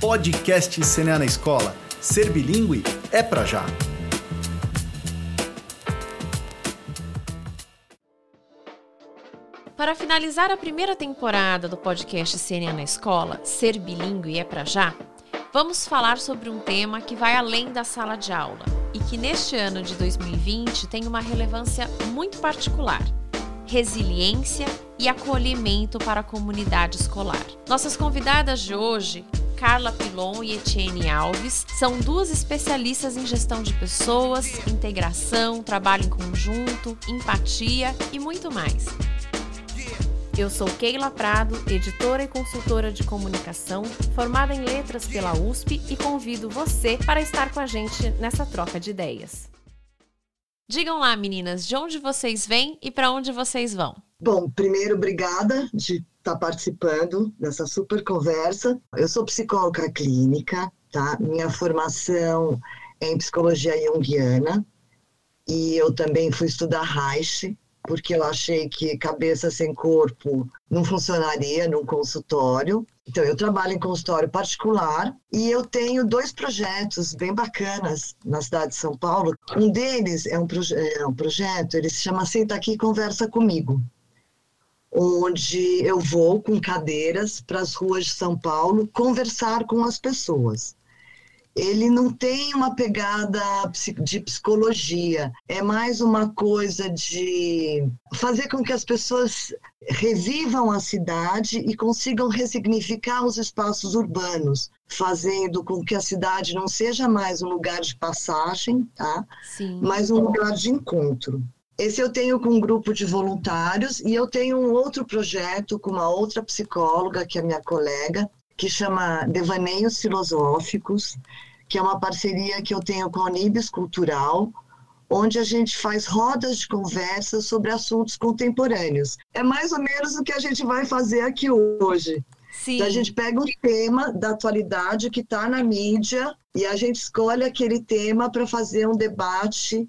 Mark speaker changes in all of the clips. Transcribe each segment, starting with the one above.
Speaker 1: Podcast CNA na Escola. Ser bilíngue é pra já.
Speaker 2: Para finalizar a primeira temporada do podcast CNA na Escola, Ser bilíngue é pra já, vamos falar sobre um tema que vai além da sala de aula e que neste ano de 2020 tem uma relevância muito particular resiliência e acolhimento para a comunidade escolar. Nossas convidadas de hoje, Carla Pilon e Etienne Alves, são duas especialistas em gestão de pessoas, integração, trabalho em conjunto, empatia e muito mais. Eu sou Keila Prado, editora e consultora de comunicação, formada em letras pela USP e convido você para estar com a gente nessa troca de ideias. Digam lá, meninas, de onde vocês vêm e para onde vocês vão?
Speaker 3: Bom, primeiro, obrigada de estar tá participando dessa super conversa. Eu sou psicóloga clínica, tá? Minha formação é em psicologia junguiana e eu também fui estudar Reich, porque eu achei que cabeça sem corpo não funcionaria num consultório. Então, eu trabalho em consultório particular e eu tenho dois projetos bem bacanas na cidade de São Paulo. Um deles é um, proje é um projeto, ele se chama Senta Aqui e Conversa Comigo, onde eu vou com cadeiras para as ruas de São Paulo conversar com as pessoas ele não tem uma pegada de psicologia, é mais uma coisa de fazer com que as pessoas revivam a cidade e consigam ressignificar os espaços urbanos, fazendo com que a cidade não seja mais um lugar de passagem, tá? Sim. mas um lugar de encontro. Esse eu tenho com um grupo de voluntários e eu tenho um outro projeto com uma outra psicóloga, que é minha colega, que chama Devaneios Filosóficos, que é uma parceria que eu tenho com a Unibis Cultural, onde a gente faz rodas de conversa sobre assuntos contemporâneos. É mais ou menos o que a gente vai fazer aqui hoje. Sim. Então, a gente pega um tema da atualidade que está na mídia e a gente escolhe aquele tema para fazer um debate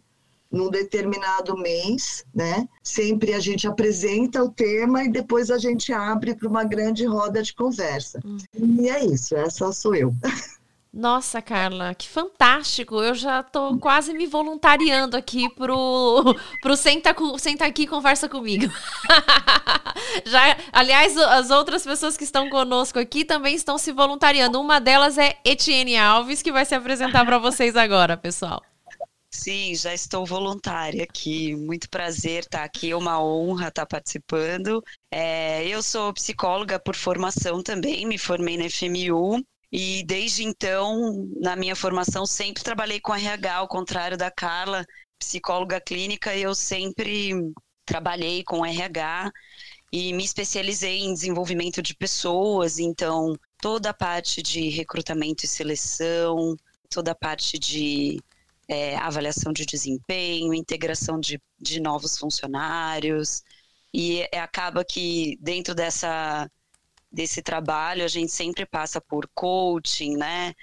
Speaker 3: num determinado mês, né? Sempre a gente apresenta o tema e depois a gente abre para uma grande roda de conversa. Hum. E é isso, essa sou eu.
Speaker 2: Nossa, Carla, que fantástico! Eu já tô quase me voluntariando aqui pro, pro Senta, Senta Aqui e Conversa Comigo. já, aliás, as outras pessoas que estão conosco aqui também estão se voluntariando. Uma delas é Etienne Alves, que vai se apresentar para vocês agora, pessoal.
Speaker 4: Sim, já estou voluntária aqui. Muito prazer estar aqui, é uma honra estar participando. É, eu sou psicóloga por formação também, me formei na FMU e desde então, na minha formação, sempre trabalhei com RH, ao contrário da Carla, psicóloga clínica, eu sempre trabalhei com RH e me especializei em desenvolvimento de pessoas, então toda a parte de recrutamento e seleção, toda a parte de é, avaliação de desempenho, integração de, de novos funcionários, e é, acaba que dentro dessa desse trabalho, a gente sempre passa por coaching, né?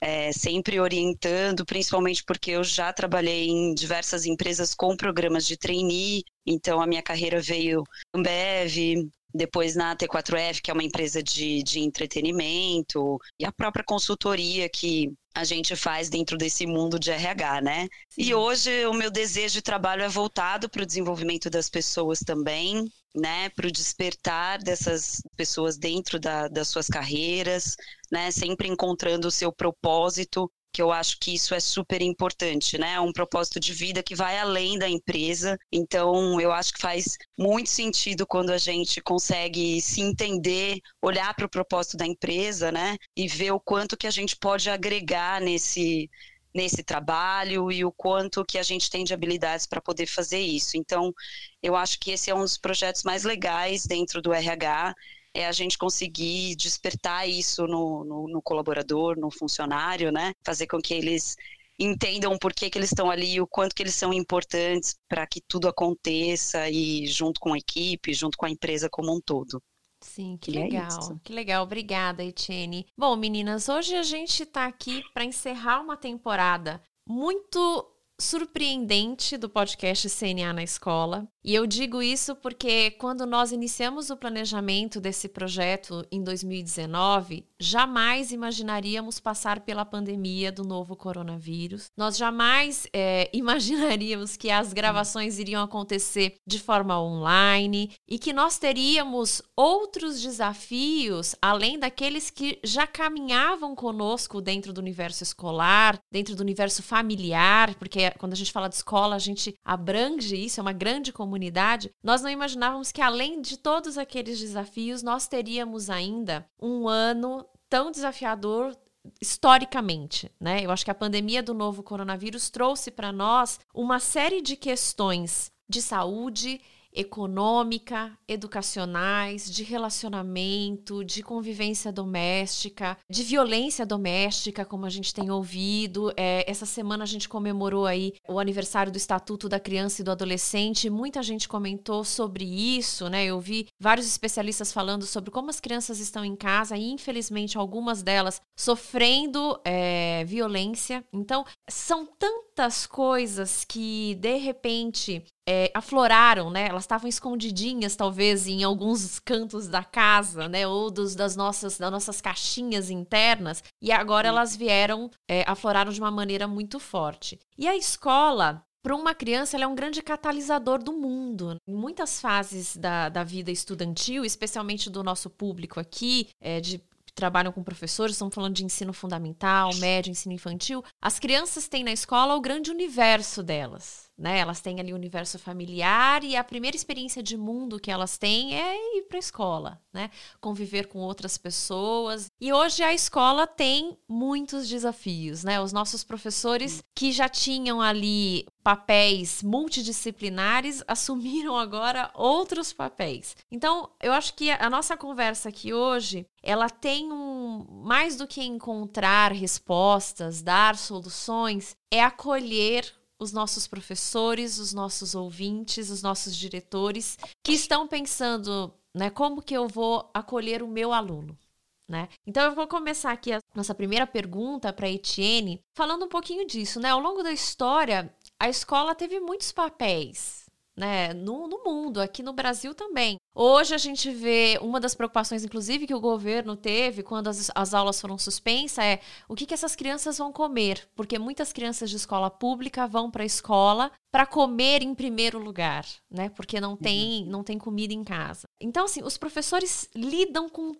Speaker 4: É, sempre orientando, principalmente porque eu já trabalhei em diversas empresas com programas de trainee, então a minha carreira veio Ambev, depois na T4F, que é uma empresa de, de entretenimento, e a própria consultoria que a gente faz dentro desse mundo de RH, né? Sim. E hoje o meu desejo de trabalho é voltado para o desenvolvimento das pessoas também, né, para o despertar dessas pessoas dentro da, das suas carreiras, né, sempre encontrando o seu propósito, que eu acho que isso é super importante, né, um propósito de vida que vai além da empresa. Então, eu acho que faz muito sentido quando a gente consegue se entender, olhar para o propósito da empresa, né, e ver o quanto que a gente pode agregar nesse nesse trabalho e o quanto que a gente tem de habilidades para poder fazer isso. Então, eu acho que esse é um dos projetos mais legais dentro do RH, é a gente conseguir despertar isso no, no, no colaborador, no funcionário, né? Fazer com que eles entendam por que, que eles estão ali, o quanto que eles são importantes para que tudo aconteça e junto com a equipe, junto com a empresa como um todo.
Speaker 2: Sim, que e é legal. É que legal. Obrigada, Etienne. Bom, meninas, hoje a gente está aqui para encerrar uma temporada muito surpreendente do podcast CNA na escola. E eu digo isso porque quando nós iniciamos o planejamento desse projeto em 2019, jamais imaginaríamos passar pela pandemia do novo coronavírus. Nós jamais é, imaginaríamos que as gravações iriam acontecer de forma online e que nós teríamos outros desafios além daqueles que já caminhavam conosco dentro do universo escolar, dentro do universo familiar, porque quando a gente fala de escola, a gente abrange isso, é uma grande comunidade. Nós não imaginávamos que além de todos aqueles desafios, nós teríamos ainda um ano tão desafiador historicamente, né? Eu acho que a pandemia do novo coronavírus trouxe para nós uma série de questões de saúde econômica, educacionais, de relacionamento, de convivência doméstica, de violência doméstica, como a gente tem ouvido. É, essa semana a gente comemorou aí o aniversário do Estatuto da Criança e do Adolescente. Muita gente comentou sobre isso, né? Eu vi vários especialistas falando sobre como as crianças estão em casa e, infelizmente, algumas delas sofrendo é, violência. Então, são tantas coisas que, de repente, é, afloraram, né? Elas estavam escondidinhas, talvez, em alguns cantos da casa, né? Ou dos, das, nossas, das nossas caixinhas internas. E agora elas vieram, é, afloraram de uma maneira muito forte. E a escola, para uma criança, ela é um grande catalisador do mundo. Em muitas fases da, da vida estudantil, especialmente do nosso público aqui, é, de trabalham com professores, estamos falando de ensino fundamental, médio, ensino infantil. As crianças têm na escola o grande universo delas né? Elas têm ali o universo familiar e a primeira experiência de mundo que elas têm é ir para a escola, né? Conviver com outras pessoas. E hoje a escola tem muitos desafios, né? Os nossos professores que já tinham ali papéis multidisciplinares assumiram agora outros papéis. Então, eu acho que a nossa conversa aqui hoje, ela tem um mais do que encontrar respostas, dar soluções, é acolher os nossos professores, os nossos ouvintes, os nossos diretores que estão pensando, né, como que eu vou acolher o meu aluno, né? Então eu vou começar aqui a nossa primeira pergunta para Etienne, falando um pouquinho disso, né? Ao longo da história, a escola teve muitos papéis, né, no, no, mundo, aqui no Brasil também. Hoje a gente vê uma das preocupações, inclusive, que o governo teve quando as, as aulas foram suspensas é o que, que essas crianças vão comer, porque muitas crianças de escola pública vão para a escola para comer em primeiro lugar, né? Porque não tem, não tem comida em casa. Então, assim, os professores lidam com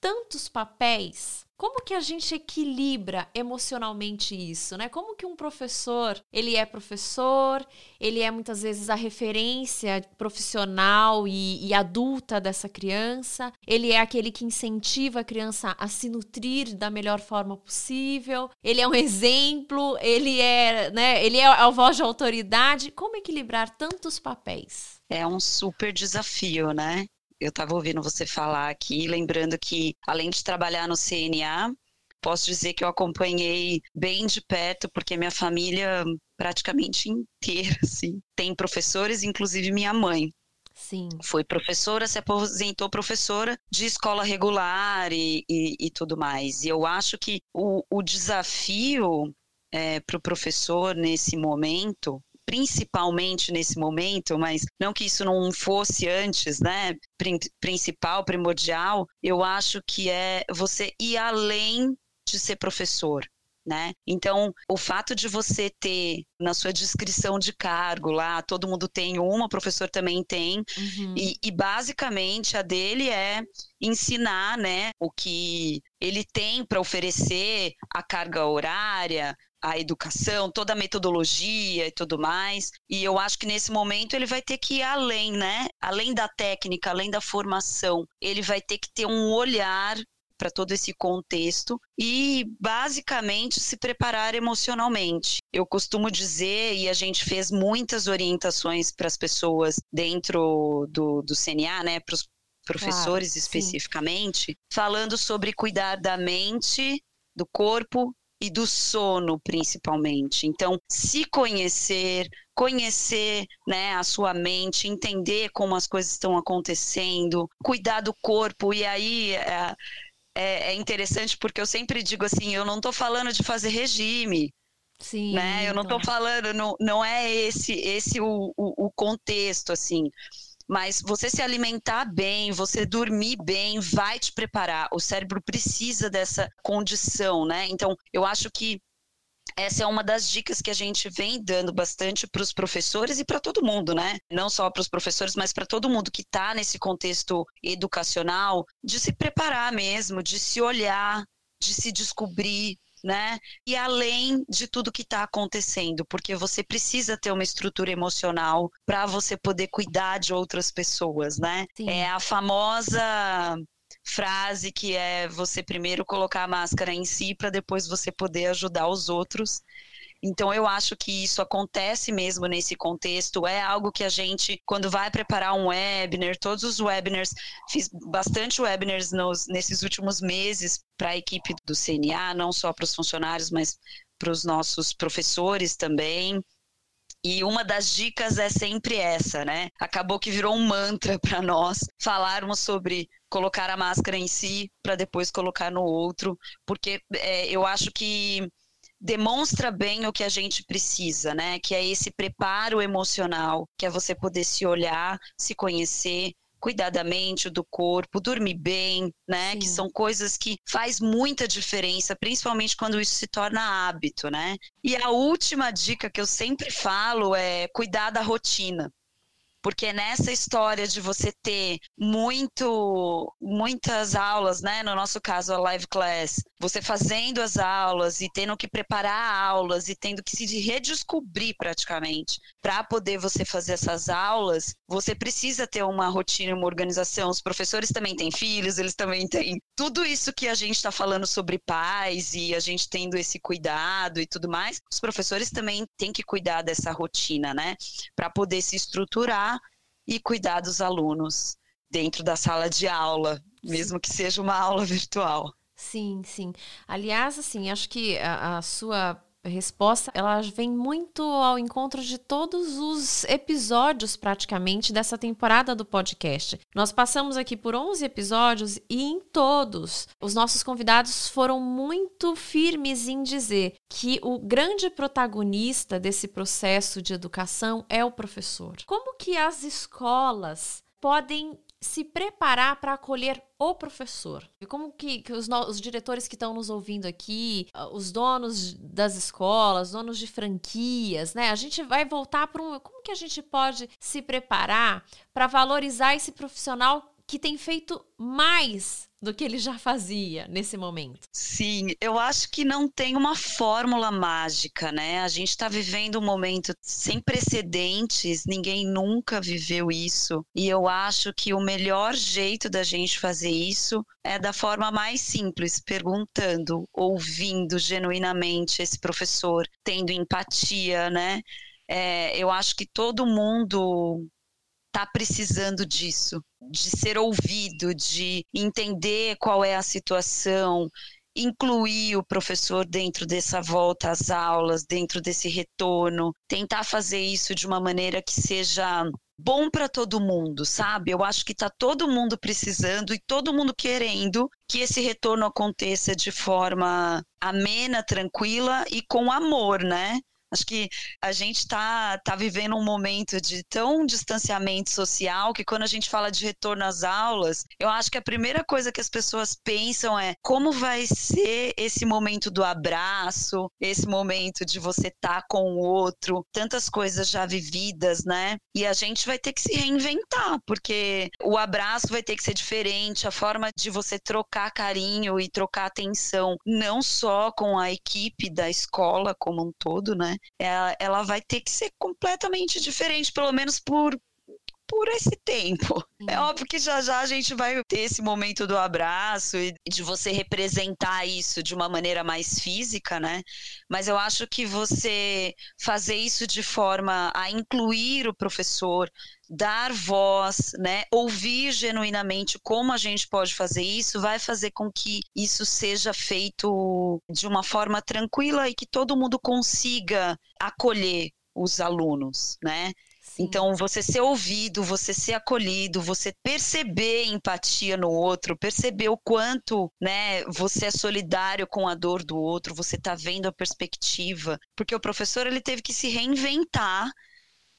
Speaker 2: tantos papéis como que a gente equilibra emocionalmente isso, né? Como que um professor, ele é professor, ele é muitas vezes a referência profissional e, e, adulta dessa criança, ele é aquele que incentiva a criança a se nutrir da melhor forma possível, ele é um exemplo, ele é, né, ele é a voz de autoridade. Como equilibrar tantos papéis?
Speaker 4: É um super desafio, né? Eu estava ouvindo você falar aqui, lembrando que, além de trabalhar no CNA, posso dizer que eu acompanhei bem de perto, porque minha família praticamente inteira, assim, tem professores, inclusive minha mãe.
Speaker 2: Sim.
Speaker 4: Foi professora, se aposentou professora de escola regular e, e, e tudo mais. E eu acho que o, o desafio é, para o professor nesse momento principalmente nesse momento, mas não que isso não fosse antes, né? Principal, primordial, eu acho que é você ir além de ser professor. Né? Então, o fato de você ter na sua descrição de cargo lá, todo mundo tem uma, o professor também tem, uhum. e, e, basicamente a dele é ensinar, né, o que ele tem para oferecer, a carga horária, a educação, toda a metodologia e tudo mais. E eu acho que nesse momento ele vai ter que ir além, né? Além da técnica, além da formação, ele vai ter que ter um olhar para todo esse contexto e basicamente se preparar emocionalmente. Eu costumo dizer, e a gente fez muitas orientações para as pessoas dentro do, do CNA, né, para os professores claro, especificamente, sim. falando sobre cuidar da mente, do corpo e do sono, principalmente. Então, se conhecer, conhecer né, a sua mente, entender como as coisas estão acontecendo, cuidar do corpo, e aí. É, é, é interessante porque eu sempre digo assim: eu não estou falando de fazer regime,
Speaker 2: Sim.
Speaker 4: Né? Eu não estou falando, não, não é esse, esse o, o, o contexto, assim. Mas você se alimentar bem, você dormir bem, vai te preparar. O cérebro precisa dessa condição, né? Então, eu acho que essa é uma das dicas que a gente vem dando bastante para os professores e para todo mundo, né? Não só para os professores, mas para todo mundo que está nesse contexto educacional, de se preparar mesmo, de se olhar, de se descobrir, né? E além de tudo que está acontecendo, porque você precisa ter uma estrutura emocional para você poder cuidar de outras pessoas, né? Sim. É a famosa frase que é você primeiro colocar a máscara em si para depois você poder ajudar os outros. Então, eu acho que isso acontece mesmo nesse contexto. É algo que a gente, quando vai preparar um webinar, todos os webinars, fiz bastante webinars nos, nesses últimos meses para a equipe do CNA, não só para os funcionários, mas para os nossos professores também. E uma das dicas é sempre essa, né? Acabou que virou um mantra para nós falarmos sobre colocar a máscara em si para depois colocar no outro, porque é, eu acho que demonstra bem o que a gente precisa, né? Que é esse preparo emocional, que é você poder se olhar, se conhecer, cuidar da mente, do corpo, dormir bem, né? Sim. Que são coisas que faz muita diferença, principalmente quando isso se torna hábito, né? E a última dica que eu sempre falo é cuidar da rotina. Porque nessa história de você ter muito, muitas aulas, né? No nosso caso, a live class, você fazendo as aulas e tendo que preparar aulas e tendo que se redescobrir praticamente para poder você fazer essas aulas, você precisa ter uma rotina, uma organização. Os professores também têm filhos, eles também têm tudo isso que a gente está falando sobre pais e a gente tendo esse cuidado e tudo mais. Os professores também têm que cuidar dessa rotina, né? Para poder se estruturar e cuidar dos alunos dentro da sala de aula, mesmo que seja uma aula virtual.
Speaker 2: Sim, sim. Aliás, assim, acho que a, a sua resposta ela vem muito ao encontro de todos os episódios praticamente dessa temporada do podcast. Nós passamos aqui por 11 episódios e em todos os nossos convidados foram muito firmes em dizer que o grande protagonista desse processo de educação é o professor. Como que as escolas podem se preparar para acolher o professor. E como que, que os, os, diretores que estão nos ouvindo aqui, ah, os donos das escolas, donos de franquias, né? A gente vai voltar para um. Como que a gente pode se preparar para valorizar esse profissional que tem feito mais do que ele já fazia nesse momento.
Speaker 4: Sim, eu acho que não tem uma fórmula mágica, né? A gente está vivendo um momento sem precedentes, ninguém nunca viveu isso. E eu acho que o melhor jeito da gente fazer isso é da forma mais simples, perguntando, ouvindo genuinamente esse professor, tendo empatia, né? É, eu acho que todo mundo está precisando disso, de ser ouvido, de entender qual é a situação, incluir o professor dentro dessa volta às aulas, dentro desse retorno, tentar fazer isso de uma maneira que seja bom para todo mundo, sabe? Eu acho que está todo mundo precisando e todo mundo querendo que esse retorno aconteça de forma amena, tranquila e com amor, né? Acho que a gente está tá vivendo um momento de tão distanciamento social que quando a gente fala de retorno às aulas, eu acho que a primeira coisa que as pessoas pensam é como vai ser esse momento do abraço, esse momento de você estar tá com o outro, tantas coisas já vividas, né? E a gente vai ter que se reinventar, porque o abraço vai ter que ser diferente, a forma de você trocar carinho e trocar atenção, não só com a equipe da escola como um todo, né? Ela, ela vai ter que ser completamente diferente, pelo menos por, por esse tempo. É óbvio que já já a gente vai ter esse momento do abraço e de você representar isso de uma maneira mais física, né? Mas eu acho que você fazer isso de forma a incluir o professor, dar voz, né, ouvir genuinamente como a gente pode fazer isso, vai fazer com que isso seja feito de uma forma tranquila e que todo mundo consiga acolher os alunos, né? Então, você ser ouvido, você ser acolhido, você perceber empatia no outro, perceber o quanto, né, você é solidário com a dor do outro, você tá vendo a perspectiva, porque o professor ele teve que se reinventar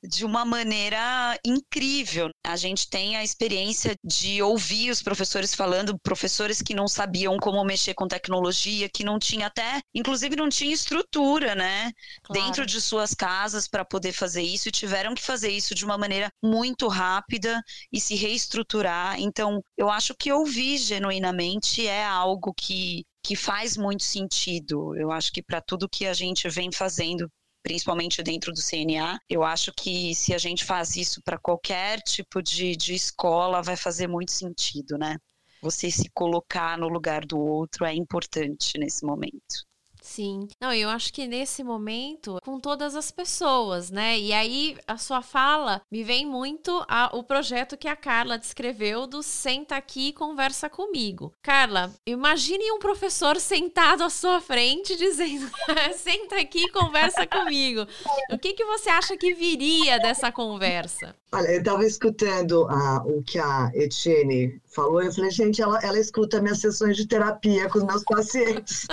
Speaker 4: de uma maneira incrível. A gente tem a experiência de ouvir os professores falando, professores que não sabiam como mexer com tecnologia, que não tinha até, inclusive não tinha estrutura, né, claro. dentro de suas casas para poder fazer isso e tiveram que fazer isso de uma maneira muito rápida e se reestruturar. Então, eu acho que ouvir genuinamente é algo que que faz muito sentido. Eu acho que para tudo que a gente vem fazendo principalmente dentro do CNA. Eu acho que se a gente faz isso para qualquer tipo de, de escola, vai fazer muito sentido, né? Você se colocar no lugar do outro é importante nesse momento.
Speaker 2: Sim. Não, eu acho que nesse momento, com todas as pessoas, né? E aí, a sua fala me vem muito a, o projeto que a Carla descreveu do Senta aqui e conversa comigo. Carla, imagine um professor sentado à sua frente dizendo: Senta aqui e conversa comigo. O que, que você acha que viria dessa conversa?
Speaker 3: Olha, eu estava escutando o que a Etienne falou, eu falei, gente, ela, ela escuta minhas sessões de terapia com os meus pacientes.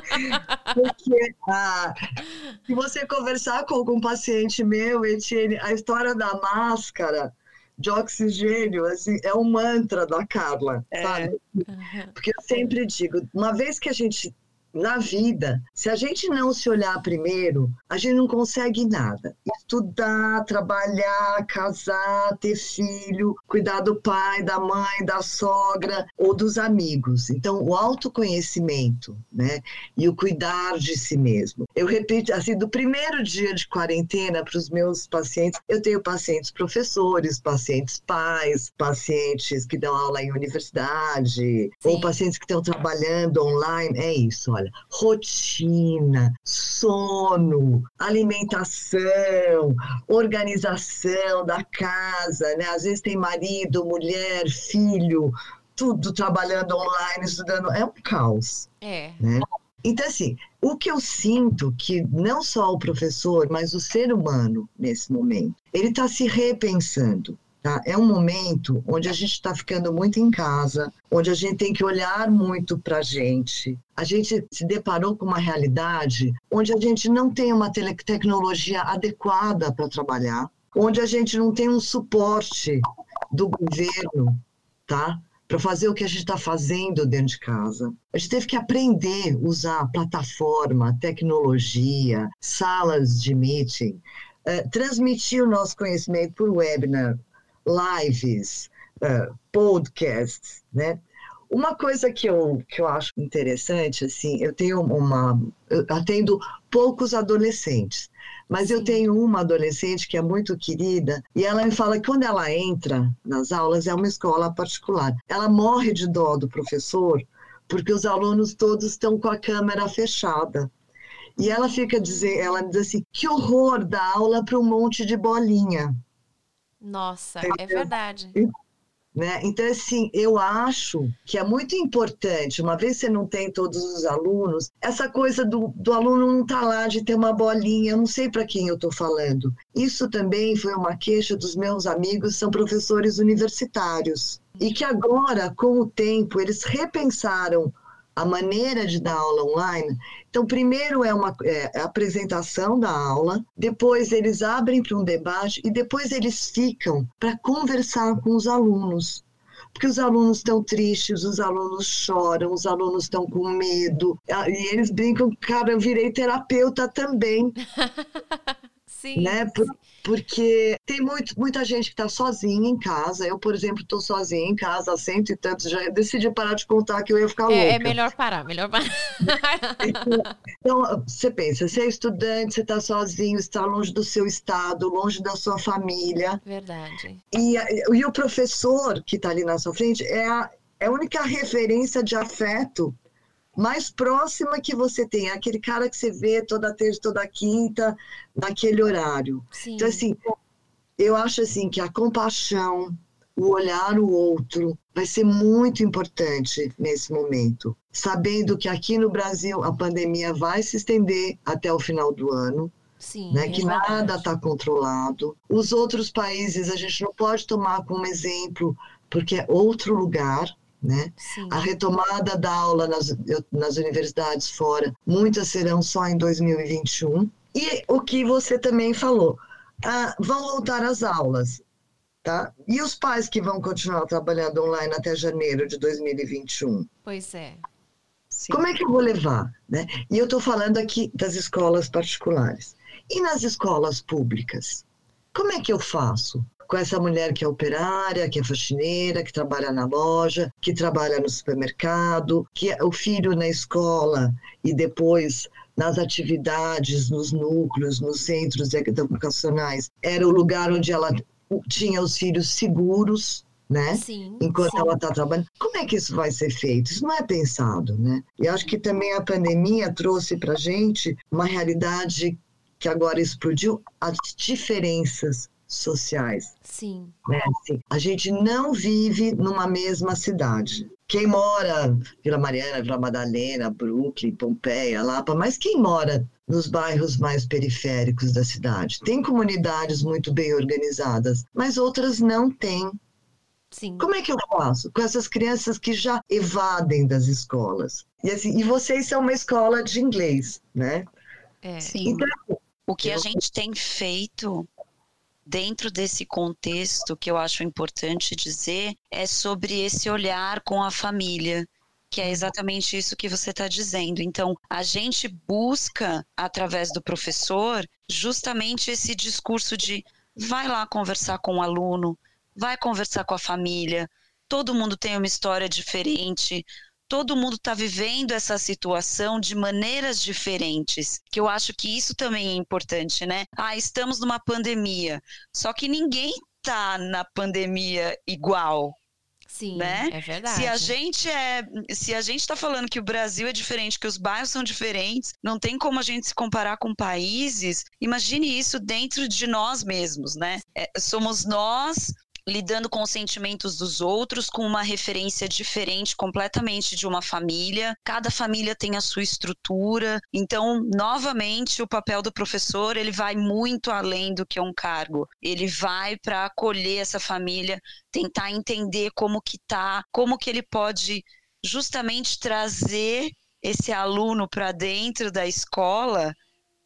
Speaker 3: Porque ah, se você conversar com algum paciente meu, Etienne, a história da máscara de oxigênio assim, é um mantra da Carla, é. sabe? Porque eu sempre digo, uma vez que a gente na vida, se a gente não se olhar primeiro, a gente não consegue nada. Estudar, trabalhar, casar, ter filho, cuidar do pai, da mãe, da sogra ou dos amigos. Então, o autoconhecimento, né? E o cuidar de si mesmo. Eu repito, assim, do primeiro dia de quarentena para os meus pacientes, eu tenho pacientes professores, pacientes pais, pacientes que dão aula em universidade, Sim. ou pacientes que estão trabalhando online. É isso, olha, rotina, sono, alimentação, organização da casa, né? Às vezes tem marido, mulher, filho, tudo trabalhando online, estudando, é um caos.
Speaker 2: É.
Speaker 3: Né? Então, assim, o que eu sinto que não só o professor, mas o ser humano, nesse momento, ele está se repensando. Tá? É um momento onde a gente está ficando muito em casa, onde a gente tem que olhar muito para a gente. A gente se deparou com uma realidade onde a gente não tem uma tecnologia adequada para trabalhar, onde a gente não tem um suporte do governo, tá? Para fazer o que a gente está fazendo dentro de casa. A gente teve que aprender a usar plataforma, tecnologia, salas de meeting, uh, transmitir o nosso conhecimento por webinar, lives, uh, podcasts, né? Uma coisa que eu, que eu acho interessante, assim, eu tenho uma. Eu atendo poucos adolescentes, mas eu tenho uma adolescente que é muito querida e ela me fala que quando ela entra nas aulas, é uma escola particular. Ela morre de dó do professor porque os alunos todos estão com a câmera fechada. E ela fica dizer, ela diz assim, que horror da aula para um monte de bolinha.
Speaker 2: Nossa, é verdade.
Speaker 3: Né? Então, assim, eu acho que é muito importante, uma vez que você não tem todos os alunos, essa coisa do, do aluno não estar tá lá de ter uma bolinha, eu não sei para quem eu estou falando. Isso também foi uma queixa dos meus amigos, são professores universitários. E que agora, com o tempo, eles repensaram a maneira de dar aula online. Então, primeiro é uma é, apresentação da aula, depois eles abrem para um debate e depois eles ficam para conversar com os alunos. Porque os alunos estão tristes, os alunos choram, os alunos estão com medo. E eles brincam, cara, eu virei terapeuta também.
Speaker 2: sim,
Speaker 3: né? Por, porque tem muito, muita gente que está sozinha em casa. Eu, por exemplo, estou sozinha em casa há cento e tantos. Já decidi parar de contar que eu ia ficar louca.
Speaker 2: É, é melhor parar, melhor parar.
Speaker 3: então, você pensa, você é estudante, você está sozinho, está longe do seu estado, longe da sua família.
Speaker 2: Verdade.
Speaker 3: E, e o professor que está ali na sua frente é a, é a única referência de afeto mais próxima que você tem, é aquele cara que você vê toda terça, toda quinta, naquele horário.
Speaker 2: Sim.
Speaker 3: Então, assim, eu acho assim que a compaixão, o olhar o outro, vai ser muito importante nesse momento. Sabendo que aqui no Brasil a pandemia vai se estender até o final do ano,
Speaker 2: Sim,
Speaker 3: né, que nada está controlado. Os outros países a gente não pode tomar como exemplo, porque é outro lugar, né?
Speaker 2: Sim,
Speaker 3: A retomada da aula nas, nas universidades fora, muitas serão só em 2021. E o que você também falou, ah, vão voltar às aulas, tá? E os pais que vão continuar trabalhando online até janeiro de 2021?
Speaker 2: pois é.
Speaker 4: Sim.
Speaker 3: Como é que eu vou levar? Né? E eu estou falando aqui das escolas particulares. E nas escolas públicas? Como é que eu faço? Com essa mulher que é operária, que é faxineira, que trabalha na loja, que trabalha no supermercado, que é o filho na escola e depois nas atividades, nos núcleos, nos centros educacionais, era o lugar onde ela tinha os filhos seguros, né?
Speaker 2: Sim.
Speaker 3: enquanto
Speaker 2: sim.
Speaker 3: ela está trabalhando. Como é que isso vai ser feito? Isso não é pensado, né? E acho que também a pandemia trouxe para gente uma realidade que agora explodiu, as diferenças sociais.
Speaker 2: Sim,
Speaker 3: Né? Assim, a gente não vive numa mesma cidade. Quem mora Vila Mariana, Vila Madalena, Brooklyn, Pompeia, Lapa, mas quem mora nos bairros mais periféricos da cidade? Tem comunidades muito bem organizadas, mas outras não têm.
Speaker 2: sim.
Speaker 3: Como é que eu faço com essas crianças que já evadem das escolas? E, assim, e vocês são uma escola de inglês, né?
Speaker 2: É.
Speaker 4: Sim.
Speaker 3: Então,
Speaker 4: O que a
Speaker 3: Eu-
Speaker 4: gente tem feito dentro desse contexto, que eu acho importante dizer, é sobre esse olhar com a família. Que é exatamente isso que você está dizendo. Então, a gente busca, através do professor, justamente esse discurso de vai lá conversar com o aluno, vai conversar com a família. Todo mundo tem uma história diferente, todo mundo está vivendo essa situação de maneiras diferentes, que eu acho que isso também é importante, né? Ah, estamos numa pandemia, só que ninguém tá na pandemia igual,
Speaker 2: Sim,
Speaker 4: né?
Speaker 2: é verdade.
Speaker 4: Se a gente é, se a gente está falando que o Brasil é diferente, que os bairros são diferentes, não tem como a gente se comparar com países. Imagine isso dentro de nós mesmos, né? É, somos nós lidando com os sentimentos dos outros, com uma referência diferente completamente de uma família. Cada família tem a sua estrutura. Então, novamente, o papel do professor, ele vai muito além do que um cargo. Ele vai para acolher essa família, tentar entender como que tá, como que ele pode justamente trazer esse aluno para dentro da escola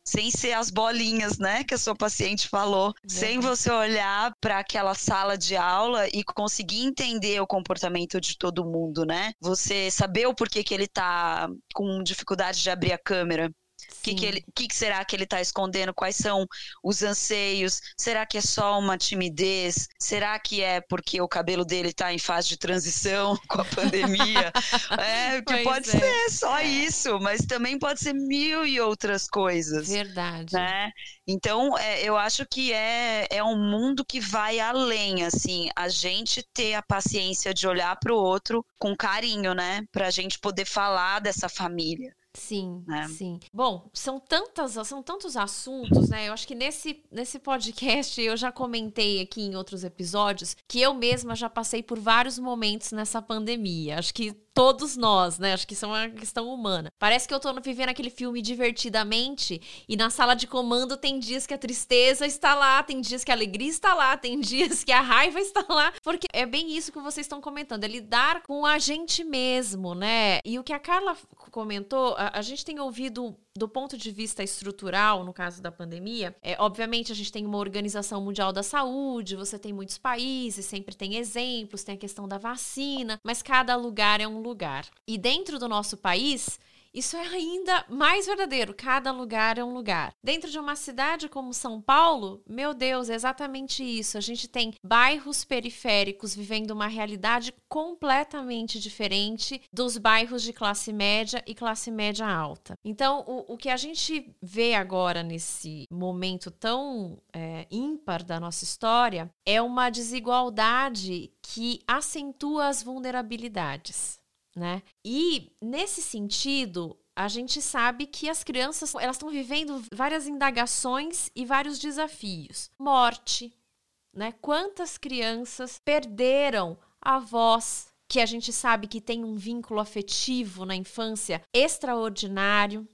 Speaker 4: sem ser as bolinhas, né, que a sua paciente falou, sem você olhar para aquela sala de aula e conseguir entender o comportamento de todo mundo, né? Você saber o porquê que ele tá com dificuldade de abrir a câmera. O que, que, ele- que que será que ele está escondendo? Quais são os anseios? Será que é só uma timidez? Será que é porque o cabelo dele está em fase de transição com a pandemia? é, que
Speaker 2: Pois
Speaker 4: pode
Speaker 2: é.
Speaker 4: ser só isso, mas também pode ser mil e outras coisas.
Speaker 2: Verdade.
Speaker 4: Né? Então, é, eu acho que é, é um mundo que vai além, assim, a gente ter a paciência de olhar para o outro com carinho, né? Para a gente poder falar dessa família.
Speaker 2: Sim,
Speaker 4: né?
Speaker 2: sim. Bom, são tantas, são tantos assuntos, né? Eu acho que nesse, nesse podcast eu já comentei aqui em outros episódios que eu mesma já passei por vários momentos nessa pandemia. Acho que todos nós, né? Acho que isso é uma questão humana. Parece que eu tô vivendo aquele filme divertidamente e na sala de comando tem dias que a tristeza está lá, tem dias que a alegria está lá, tem dias que a raiva está lá, porque é bem isso que vocês estão comentando, é lidar com a gente mesmo, né? E o que a Carla comentou, a, a gente tem ouvido do ponto de vista estrutural, no caso da pandemia, é, obviamente a gente tem uma Organização Mundial da Saúde, você tem muitos países, sempre tem exemplos, tem a questão da vacina, mas cada lugar é um lugar. E dentro do nosso país, isso é ainda mais verdadeiro. Cada lugar é um lugar. Dentro de uma cidade como São Paulo, meu Deus, é exatamente isso. A gente tem bairros periféricos vivendo uma realidade completamente diferente dos bairros de classe média e classe média alta. Então, o, o que a gente vê agora nesse momento tão é, ímpar da nossa história é uma desigualdade que acentua as vulnerabilidades né? E nesse sentido, a gente sabe que as crianças elas estão vivendo várias indagações e vários desafios. Morte, né? Quantas crianças perderam avós que a gente sabe que tem um vínculo afetivo na infância extraordinário,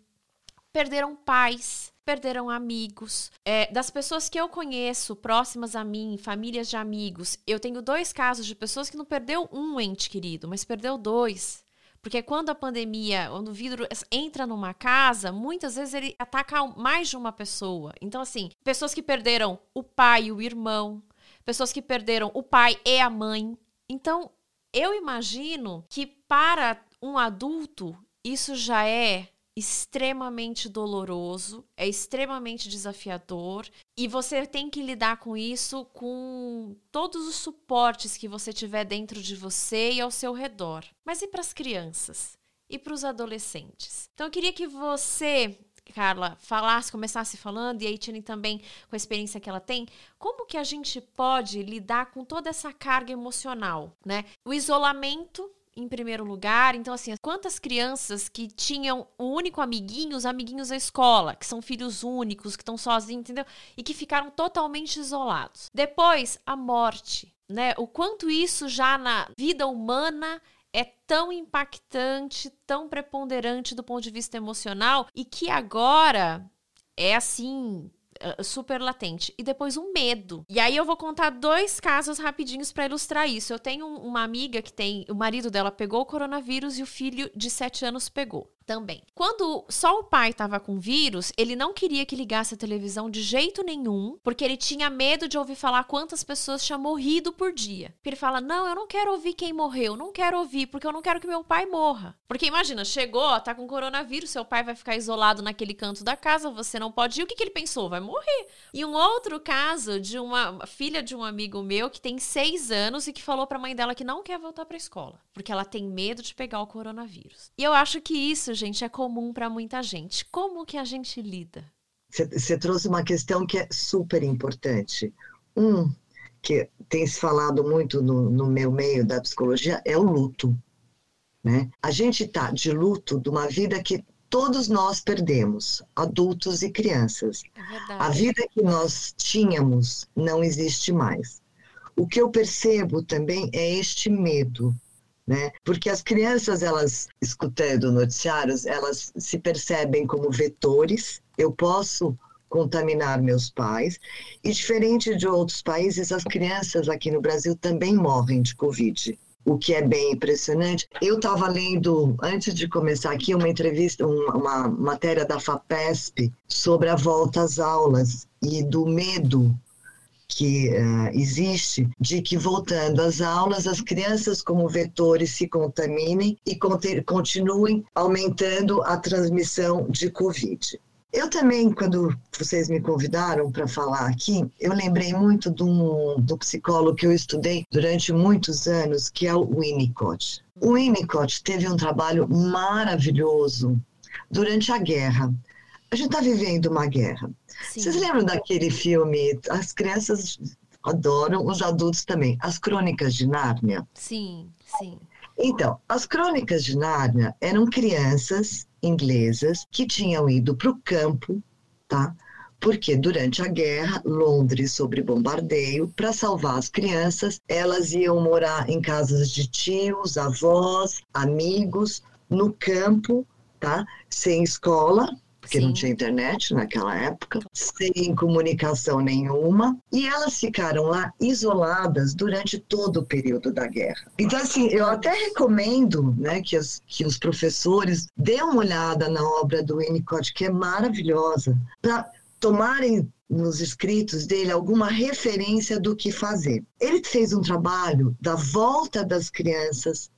Speaker 2: perderam pais, perderam amigos. É, das pessoas que eu conheço, próximas a mim, famílias de amigos, eu tenho dois casos de pessoas que não perdeu um ente querido, mas perdeu dois. Porque quando a pandemia, quando o vírus entra numa casa, muitas vezes ele ataca mais de uma pessoa. Então, assim, pessoas que perderam o pai e o irmão, pessoas que perderam o pai e a mãe. Então, eu imagino que para um adulto isso já é extremamente doloroso, é extremamente desafiador e você tem que lidar com isso com todos os suportes que você tiver dentro de você e ao seu redor. Mas e para as crianças? E para os adolescentes? Então eu queria que você Carla, falasse, começasse falando, e a Etienne também, com a experiência que ela tem, como que a gente pode lidar com toda essa carga emocional, né? O isolamento em primeiro lugar. Então, assim, quantas crianças que tinham o único amiguinho, os amiguinhos da escola, que são filhos únicos, que estão sozinhos, entendeu? E que ficaram totalmente isolados. Depois, a morte, né? O quanto isso já na vida humana é tão impactante, tão preponderante do ponto de vista emocional e que agora é assim uh, super latente. E depois um medo. E aí eu vou contar dois casos rapidinhos para ilustrar isso. Eu tenho uma amiga que tem. O marido dela pegou o coronavírus e o filho de 7 anos pegou também. Quando só o pai estava com vírus, ele não queria que ligasse a televisão de jeito nenhum, porque ele tinha medo de ouvir falar quantas pessoas tinham morrido por dia. Ele fala: Não, eu não quero ouvir quem morreu, não quero ouvir, porque eu não quero que meu pai morra. Porque imagina, chegou, tá com coronavírus, seu pai vai ficar isolado naquele canto da casa, você não pode ir. O que, que ele pensou? Vai morrer. E um outro caso de uma filha de um amigo meu que tem seis anos e que falou pra mãe dela que não quer voltar pra escola, porque ela tem medo de pegar o coronavírus. E eu acho que isso, gente, é comum para muita gente. Como que a gente lida?
Speaker 3: Você trouxe uma questão que é super importante. Um, que tem se falado muito no, no meu meio da psicologia, é o luto. Né? A gente está de luto de uma vida que todos nós perdemos, adultos e crianças.
Speaker 2: É
Speaker 3: a vida que nós tínhamos não existe mais. O que eu percebo também é este medo né? Porque as crianças, elas, escutando noticiários, elas se percebem como vetores. Eu posso contaminar meus pais. E diferente de outros países, as crianças aqui no Brasil também morrem de Covid. O que é bem impressionante. Eu estava lendo, antes de começar aqui, uma entrevista, uma, uma matéria da FAPESP sobre a volta às aulas e do medo que uh, existe de que, voltando às aulas, as crianças, como vetores, se contaminem e continuem aumentando a transmissão de Covid. Eu também, quando vocês me convidaram para falar aqui, eu lembrei muito do, do psicólogo que eu estudei durante muitos anos, que é o Winnicott. O Winnicott teve um trabalho maravilhoso durante a guerra. A gente está vivendo uma guerra. Sim. Vocês lembram daquele filme? As crianças adoram, os adultos também. As Crônicas de Nárnia?
Speaker 2: Sim, sim.
Speaker 3: Então, as Crônicas de Nárnia eram crianças inglesas que tinham ido para o campo, tá? Porque durante a guerra, Londres sobre bombardeio, para salvar as crianças, elas iam morar em casas de tios, avós, amigos, no campo, tá? Sem escola, porque Sim. não tinha internet naquela época, sem comunicação nenhuma, e elas ficaram lá isoladas durante todo o período da guerra. Então, assim, eu até recomendo né, que, as, que os professores dêem uma olhada na obra do Winnicott, que é maravilhosa, para tomarem nos escritos dele alguma referência do que fazer. Ele fez um trabalho da volta das crianças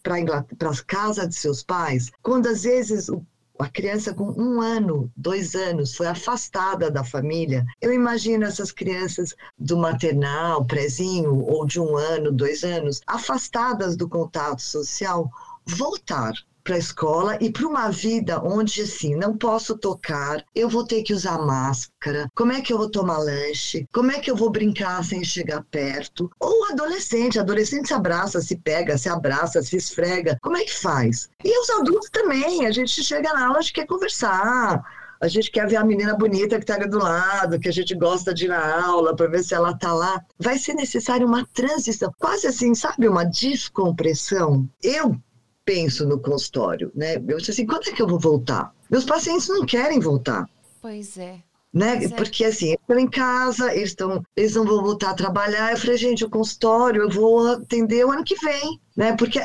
Speaker 3: para a casa de seus pais, quando às vezes o a criança com um ano, dois anos, foi afastada da família. Eu imagino essas crianças do maternal, prezinho, ou de um ano, dois anos, afastadas do contato social, voltar para a escola e para uma vida onde assim não posso tocar, eu vou ter que usar máscara. Como é que eu vou tomar lanche? Como é que eu vou brincar sem chegar perto? Ou adolescente, adolescente se abraça, se pega, se abraça, se esfrega. Como é que faz? E os adultos também, a gente chega na aula, a gente quer conversar a gente quer ver a menina bonita que está ali do lado, que a gente gosta de ir na aula para ver se ela está lá. Vai ser necessário uma transição, quase assim, sabe, uma descompressão. Eu penso no consultório, né? Eu disse assim, quando é que eu vou voltar? Meus pacientes não querem voltar.
Speaker 2: Pois é.
Speaker 3: Né?
Speaker 2: Pois é.
Speaker 3: Porque assim, estão em casa, eles, estão, eles não vão voltar a trabalhar. Eu falei, gente, o consultório eu vou atender o ano que vem, né? Porque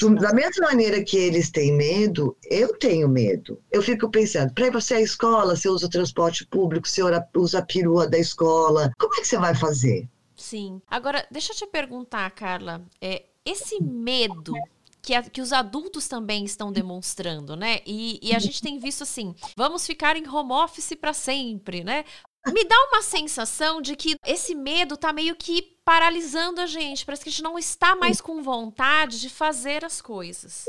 Speaker 3: do, da mesma maneira que eles têm medo, eu tenho medo. Eu fico pensando, para você à escola, você usa o transporte público, você usa a perua da escola, como é que você vai fazer?
Speaker 2: Sim. Agora, deixa eu te perguntar, Carla, é, esse medo que, a, que, os adultos também estão demonstrando, né? E, e, a gente tem visto assim, vamos ficar em home office para sempre, né? Me dá uma sensação de que esse medo tá meio que paralisando a gente. Parece que a gente não está mais com vontade de fazer as coisas.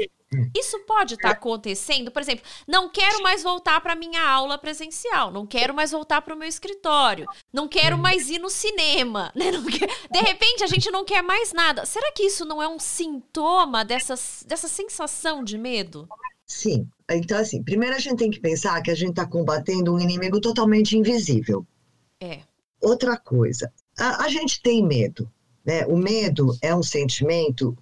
Speaker 2: Isso pode estar tá acontecendo, por exemplo, não quero mais voltar para minha aula presencial, não quero mais voltar para o meu escritório, não quero mais ir no cinema, né? De repente a gente não quer mais nada. Será que isso não é um sintoma dessa, dessa sensação de medo?
Speaker 3: Sim. Então, assim, primeiro a gente tem que pensar que a gente está combatendo um inimigo totalmente invisível.
Speaker 2: É.
Speaker 3: Outra coisa, a, a gente tem medo, né? O medo é um sentimento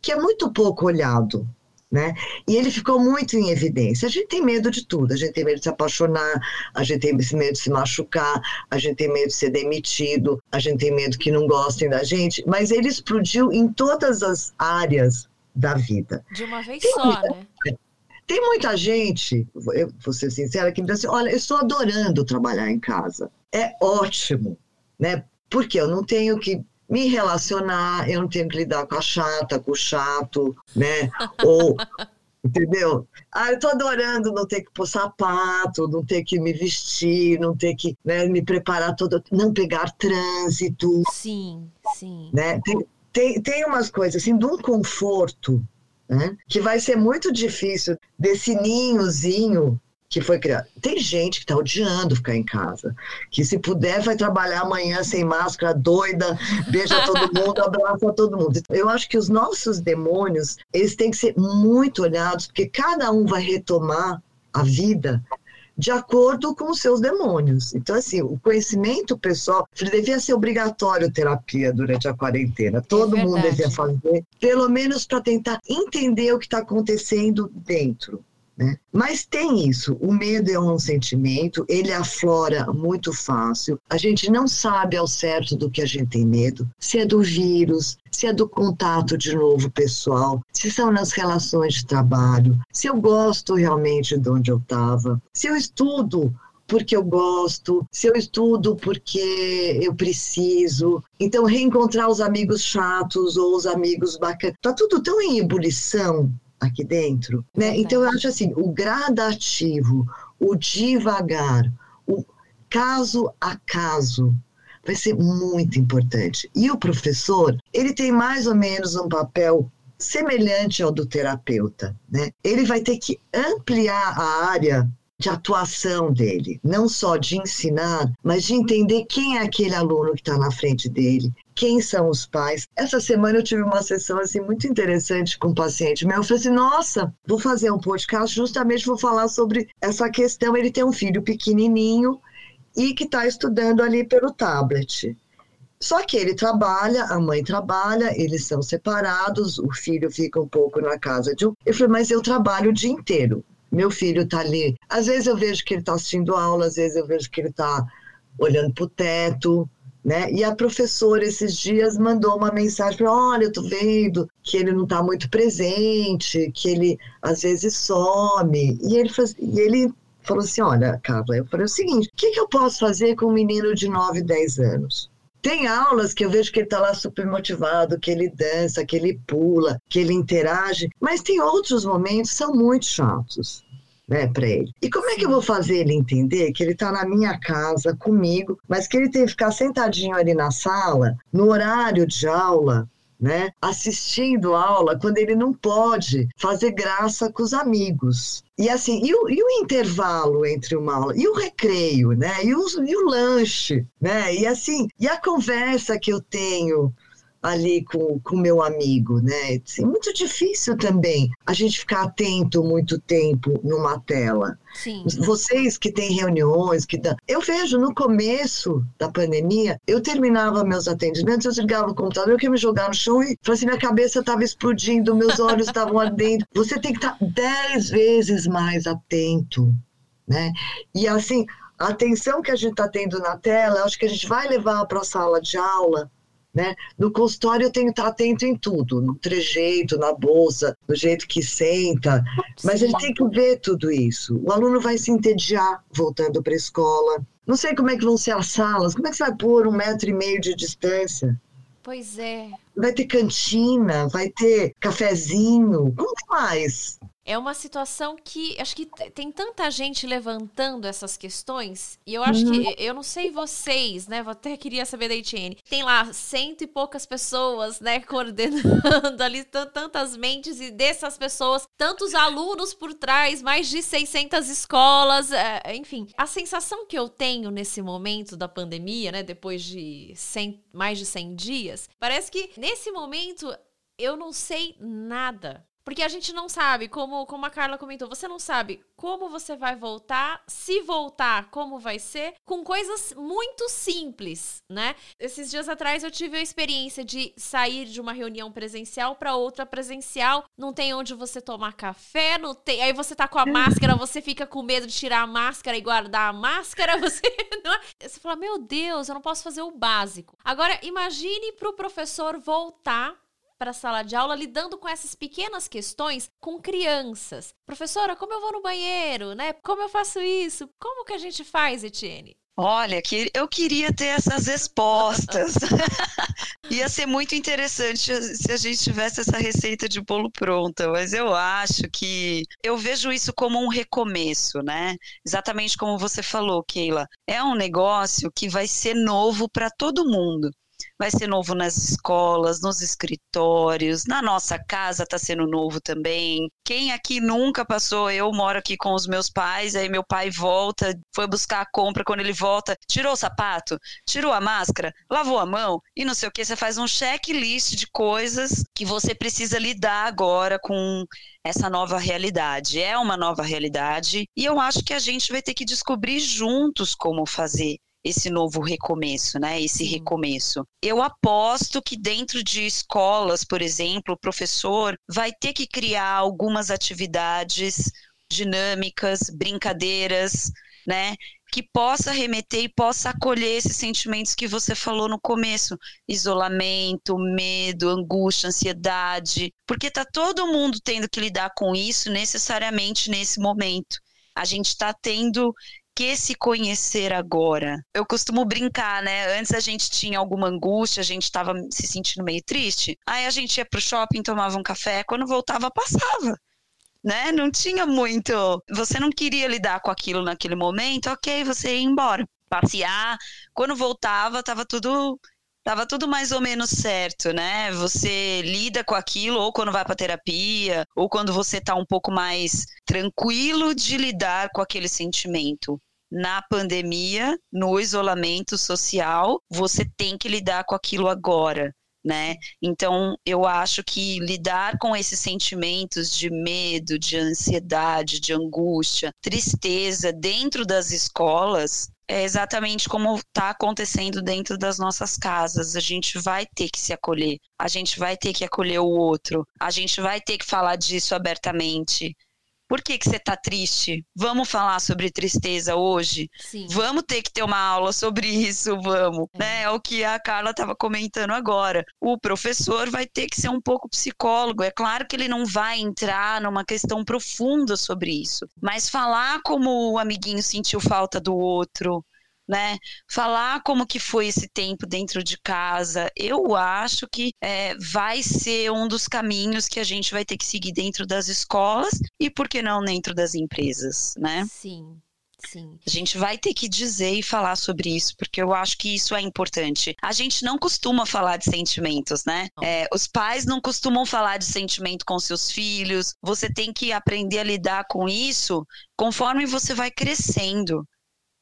Speaker 3: que é muito pouco olhado, né? E ele ficou muito em evidência. A gente tem medo de tudo, a gente tem medo de se apaixonar, a gente tem medo de se machucar, a gente tem medo de ser demitido, a gente tem medo que não gostem da gente, mas ele explodiu em todas as áreas da vida.
Speaker 2: De uma vez tem só, muita, né?
Speaker 3: Tem muita gente, eu vou ser sincera, que me diz assim: olha, eu estou adorando trabalhar em casa. É ótimo, né? Porque eu não tenho que me relacionar, eu não tenho que lidar com a chata, com o chato, né? Ou, entendeu? Ah, eu tô adorando não ter que pôr sapato, não ter que me vestir, não ter que né, me preparar todo, não pegar trânsito.
Speaker 2: Sim, sim.
Speaker 3: Né? Tem, tem, tem umas coisas assim, de um conforto, né? Que vai ser muito difícil desse ninhozinho que foi criado. Tem gente que está odiando ficar em casa, que se puder vai trabalhar amanhã sem máscara, doida, beija todo mundo, abraça todo mundo. Eu acho que os nossos demônios, eles têm que ser muito olhados, porque cada um vai retomar a vida de acordo com os seus demônios. Então, assim, o conhecimento pessoal devia ser obrigatório terapia durante a quarentena. Todo é mundo devia fazer, pelo menos para tentar entender o que está acontecendo dentro. Né? Mas tem isso, o medo é um sentimento, ele aflora muito fácil. A gente não sabe ao certo do que a gente tem medo, se é do vírus, se é do contato de novo pessoal, se são nas relações de trabalho, se eu gosto realmente de onde eu estava, se eu estudo porque eu gosto, se eu estudo porque eu preciso. Então, reencontrar os amigos chatos ou os amigos bacanas. Tá tudo tão em ebulição aqui dentro. Né? Então, eu acho assim: o gradativo, o devagar, o caso a caso, vai ser muito importante. E o professor, ele tem mais ou menos um papel semelhante ao do terapeuta, né? Ele vai ter que ampliar a área de atuação dele, não só de ensinar, mas de entender quem é aquele aluno que está na frente dele, quem são os pais. Essa semana eu tive uma sessão assim muito interessante com um paciente meu. Eu falei assim: nossa, vou fazer um podcast, justamente vou falar sobre essa questão. Ele tem um filho pequenininho e que está estudando ali pelo tablet. Só que ele trabalha, a mãe trabalha, eles são separados, o filho fica um pouco na casa de um. Eu falei, mas eu trabalho o dia inteiro. Meu filho está ali. Às vezes eu vejo que ele está assistindo aula, às vezes eu vejo que ele está olhando para o teto, né? E a professora esses dias mandou uma mensagem para olha, eu tô vendo que ele não está muito presente, que ele às vezes some. E ele, faz, e ele falou assim, olha, Carla, eu falei o seguinte, o que, que eu posso fazer com um menino de 9, 10 anos? Tem aulas que eu vejo que ele está lá super motivado, que ele dança, que ele pula, que ele interage, mas tem outros momentos que são muito chatos né, para ele. E como é que eu vou fazer ele entender que ele está na minha casa comigo, mas que ele tem que ficar sentadinho ali na sala, no horário de aula, né, assistindo aula, quando ele não pode fazer graça com os amigos. E assim, e o, e o intervalo entre uma aula, e o recreio, né, e o, e o lanche, né, e assim, e a conversa que eu tenho ali com o meu amigo, né? Assim, muito difícil também a gente ficar atento muito tempo numa tela.
Speaker 2: Sim.
Speaker 3: Vocês que têm reuniões, que dá... eu vejo no começo da pandemia, eu terminava meus atendimentos, eu desligava o computador, eu queria me jogar no chão e assim, minha cabeça estava explodindo, meus olhos estavam ardendo. Você tem que estar dez vezes mais atento, né? E assim, a atenção que a gente está tendo na tela, acho que a gente vai levar para a sala de aula. Né? No consultório eu tenho que estar atento em tudo, no trejeito, na bolsa, no jeito que senta, mas ele tem que ver tudo isso. O aluno vai se entediar voltando para a escola. Não sei como é que vão ser as salas, como é que você vai pôr um metro e meio de distância?
Speaker 2: Pois é.
Speaker 3: Vai ter cantina, vai ter cafezinho, como mais?
Speaker 2: É uma situação que acho que tem tanta gente levantando essas questões, e eu acho uhum. que, eu não sei vocês, né? Até queria saber da Etienne. Tem lá cento e poucas pessoas, né, coordenando ali, tantas mentes, e dessas pessoas, tantos alunos por trás, mais de 600 escolas, é, enfim. A sensação que eu tenho nesse momento da pandemia, né, depois de 100, mais de 100 dias, parece que nesse momento eu não sei nada porque a gente não sabe, como, como a Carla comentou, você não sabe como você vai voltar, se voltar, como vai ser, com coisas muito simples, né? Esses dias atrás eu tive a experiência de sair de uma reunião presencial para outra presencial, não tem onde você tomar café, não tem, aí você tá com a máscara, você fica com medo de tirar a máscara e guardar a máscara, você não é? Você fala: "Meu Deus, eu não posso fazer o básico". Agora imagine para o professor voltar para a sala de aula lidando com essas pequenas questões com crianças. Professora, como eu vou no banheiro, né? Como eu faço isso? Como que a gente faz, Etienne?
Speaker 4: Olha, que eu queria ter essas respostas. Ia ser muito interessante se a gente tivesse essa receita de bolo pronta, mas eu acho que eu vejo isso como um recomeço, né? Exatamente como você falou, Keila. É um negócio que vai ser novo para todo mundo vai ser novo nas escolas, nos escritórios, na nossa casa está sendo novo também. Quem aqui nunca passou, eu moro aqui com os meus pais, aí meu pai volta, foi buscar a compra, quando ele volta, tirou o sapato, tirou a máscara, lavou a mão e não sei o que, você faz um checklist de coisas que você precisa lidar agora com essa nova realidade. É uma nova realidade e eu acho que a gente vai ter que descobrir juntos como fazer esse novo recomeço, né? Esse Sim. recomeço. Eu aposto que dentro de escolas, por exemplo, o professor vai ter que criar algumas atividades dinâmicas, brincadeiras, né? Que possa remeter e possa acolher esses sentimentos que você falou no começo: isolamento, medo, angústia, ansiedade, porque tá todo mundo tendo que lidar com isso necessariamente nesse momento. A gente está tendo que se conhecer agora? Eu costumo brincar, né? Antes a gente tinha alguma angústia, a gente estava se sentindo meio triste. Aí a gente ia pro shopping, tomava um café, quando voltava, passava. Né? Não tinha muito. Você não queria lidar com aquilo naquele momento, ok, você ia embora. Passear. Quando voltava, tava tudo tava tudo mais ou menos certo, né? Você lida com aquilo ou quando vai para terapia, ou quando você tá um pouco mais tranquilo de lidar com aquele sentimento. Na pandemia, no isolamento social, você tem que lidar com aquilo agora. Né? Então, eu acho que lidar com esses sentimentos de medo, de ansiedade, de angústia, tristeza dentro das escolas é exatamente como está acontecendo dentro das nossas casas. A gente vai ter que se acolher, a gente vai ter que acolher o outro, a gente vai ter que falar disso abertamente. Por que, que você está triste? Vamos falar sobre tristeza hoje? Sim. Vamos ter que ter uma aula sobre isso, vamos. É, né? é o que a Carla estava comentando agora. O professor vai ter que ser um pouco psicólogo. É claro que ele não vai entrar numa questão profunda sobre isso, mas falar como o amiguinho sentiu falta do outro, né? Falar como que foi esse tempo dentro de casa, eu acho que é, vai ser um dos caminhos que a gente vai ter que seguir dentro das escolas e por que não dentro das empresas, né?
Speaker 2: Sim. Sim.
Speaker 4: A gente vai ter que dizer e falar sobre isso, porque eu acho que isso é importante. A gente não costuma falar de sentimentos, né? É, os pais não costumam falar de sentimento com seus filhos. Você tem que aprender a lidar com isso conforme você vai crescendo.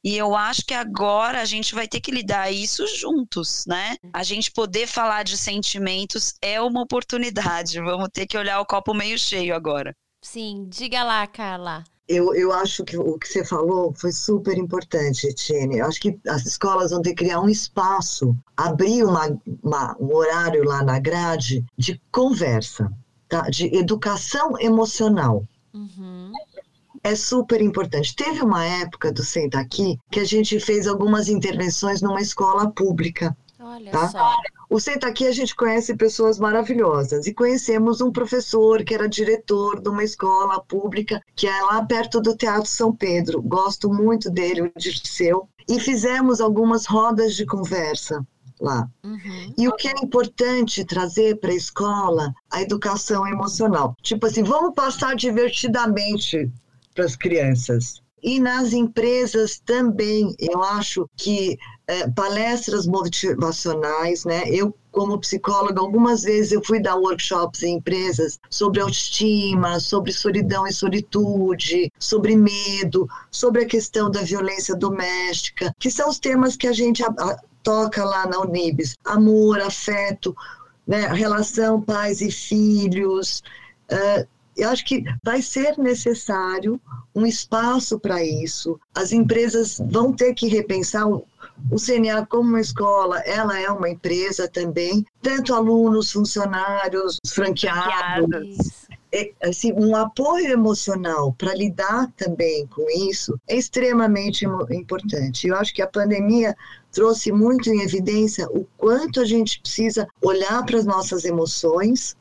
Speaker 4: E eu acho que agora a gente vai ter que lidar isso juntos, né? A gente poder falar de sentimentos é uma oportunidade. Vamos ter que olhar o copo meio cheio agora.
Speaker 2: Sim, diga lá, Carla.
Speaker 3: Eu, eu acho que o que você falou foi super importante, Etienne. Eu acho que as escolas vão ter que criar um espaço, abrir uma, uma, um horário lá na grade de conversa, tá? de educação emocional. Uhum é super importante. Teve uma época do Senta Aqui que a gente fez algumas intervenções numa escola pública.
Speaker 2: Olha
Speaker 3: Tá?
Speaker 2: só.
Speaker 3: O Senta Aqui a gente conhece pessoas maravilhosas e conhecemos um professor que era diretor de uma escola pública que é lá perto do Teatro São Pedro. Gosto muito dele, o Dirceu. E fizemos algumas rodas de conversa lá.
Speaker 2: Uhum.
Speaker 3: E o que é importante trazer para a escola a educação emocional. Tipo assim, vamos passar divertidamente para as crianças. E nas empresas também, eu acho que eh, palestras motivacionais, né? Eu, como psicóloga, algumas vezes eu fui dar workshops em empresas sobre autoestima, sobre solidão e solitude, sobre medo, sobre a questão da violência doméstica, que são os temas que a gente a- a- toca lá na Unibis. Amor, afeto, né? relação pais e filhos. eh, eu acho que vai ser necessário um espaço para isso. As empresas vão ter que repensar o, o CNA como uma escola, ela é uma empresa também, tanto alunos, funcionários, franqueados,
Speaker 2: Isso.
Speaker 3: é, assim, um apoio emocional para lidar também com isso é extremamente importante. Eu acho que a pandemia trouxe muito em evidência o quanto a gente precisa olhar para as nossas emoções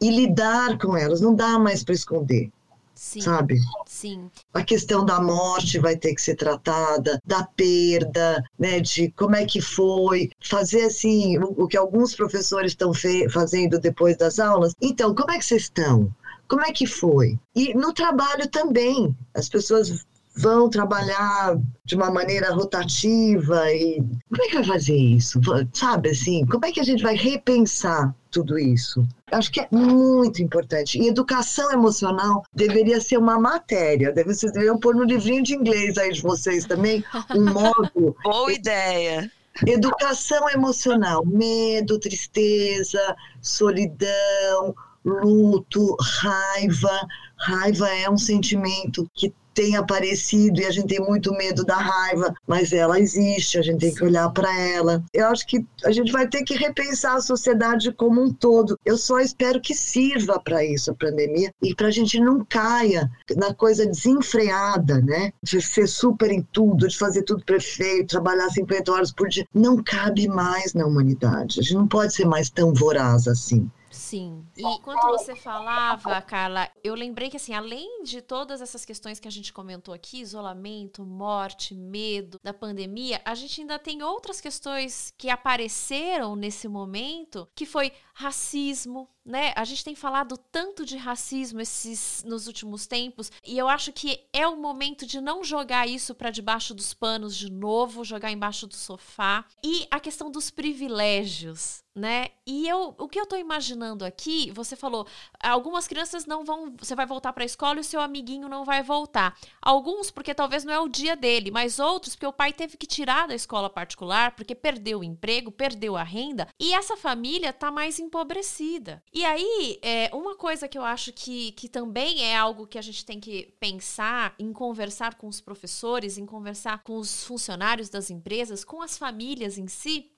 Speaker 3: e lidar com elas. Não dá mais para esconder,
Speaker 2: Sim,
Speaker 3: sabe?
Speaker 2: sim.
Speaker 3: A questão da morte vai ter que ser tratada, da perda, né, de como é que foi, fazer assim, o, o que alguns professores estão fazendo depois das aulas. Então, como é que vocês estão? Como é que foi? E no trabalho também, as pessoas vão trabalhar de uma maneira rotativa e como é que vai fazer isso? Sabe assim, como é que a gente vai repensar tudo isso? Acho que é muito importante. E educação emocional deveria ser uma matéria. Deve- Vocês deveriam pôr no livrinho de inglês aí de vocês também um módulo
Speaker 4: Boa ideia.
Speaker 3: Educação emocional, medo, tristeza, solidão, luto, raiva. Raiva é um sentimento que tem aparecido e a gente tem muito medo da raiva, mas ela existe, a gente tem que olhar para ela. Eu acho que a gente vai ter que repensar a sociedade como um todo. Eu só espero que sirva para isso a pandemia e para a gente não caia na coisa desenfreada, né? De ser super em tudo, de fazer tudo perfeito, trabalhar 50 horas por dia. Não cabe mais na humanidade. A gente não pode ser mais tão voraz assim.
Speaker 2: Sim. E enquanto você falava, Carla, eu lembrei que, assim, além de todas essas questões que a gente comentou aqui, isolamento, morte, medo da pandemia, a gente ainda tem outras questões que apareceram nesse momento, que foi racismo, né? A gente tem falado tanto de racismo esses nos últimos tempos, e eu acho que é o momento de não jogar isso para debaixo dos panos de novo, jogar embaixo do sofá. E a questão dos privilégios, né? E eu, o que eu tô imaginando aqui, você falou, algumas crianças não vão, você vai voltar para a escola e o seu amiguinho não vai voltar. Alguns porque talvez não é o dia dele, mas outros porque o pai teve que tirar da escola particular porque perdeu o emprego, perdeu a renda e essa família tá mais empobrecida. E aí, é, uma coisa que eu acho que, que também é algo que a gente tem que pensar em conversar com os professores, em conversar com os funcionários das empresas, com as famílias em si,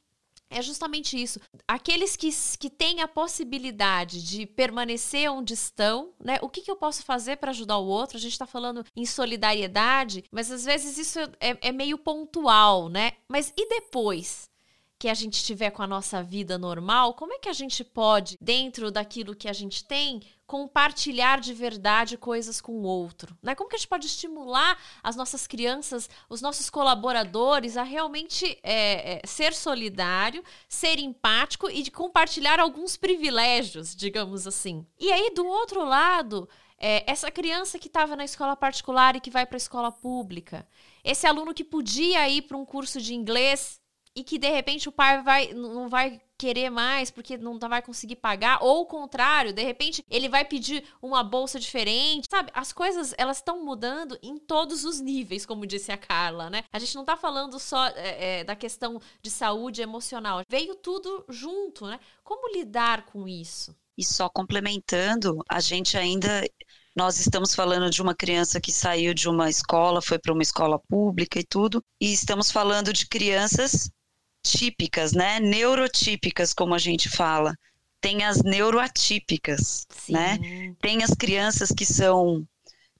Speaker 2: é justamente isso. Aqueles que, que têm a possibilidade de permanecer onde estão, né? O que, que eu posso fazer para ajudar o outro? A gente está falando em solidariedade, mas às vezes isso é, é meio pontual, né? Mas e depois? Que a gente tiver com a nossa vida normal, como é que a gente pode, dentro daquilo que a gente tem, compartilhar de verdade coisas com o outro? Né? Como que a gente pode estimular as nossas crianças, os nossos colaboradores a realmente é, é, ser solidário, ser empático e de compartilhar alguns privilégios, digamos assim. E aí, do outro lado, é, essa criança que estava na escola particular e que vai para a escola pública, esse aluno que podia ir para um curso de inglês e que de repente o pai vai, não vai querer mais porque não vai conseguir pagar, ou o contrário, de repente ele vai pedir uma bolsa diferente, sabe? As coisas elas estão mudando em todos os níveis, como disse a Carla, né? A gente não tá falando só é, é, da questão de saúde emocional, veio tudo junto, né? Como lidar com isso?
Speaker 4: E só complementando, a gente ainda nós estamos falando de uma criança que saiu de uma escola, foi para uma escola pública e tudo, e estamos falando de crianças típicas, né? Neurotípicas, como a gente fala. Tem as neuroatípicas,
Speaker 2: Sim.
Speaker 4: né? Tem as crianças que são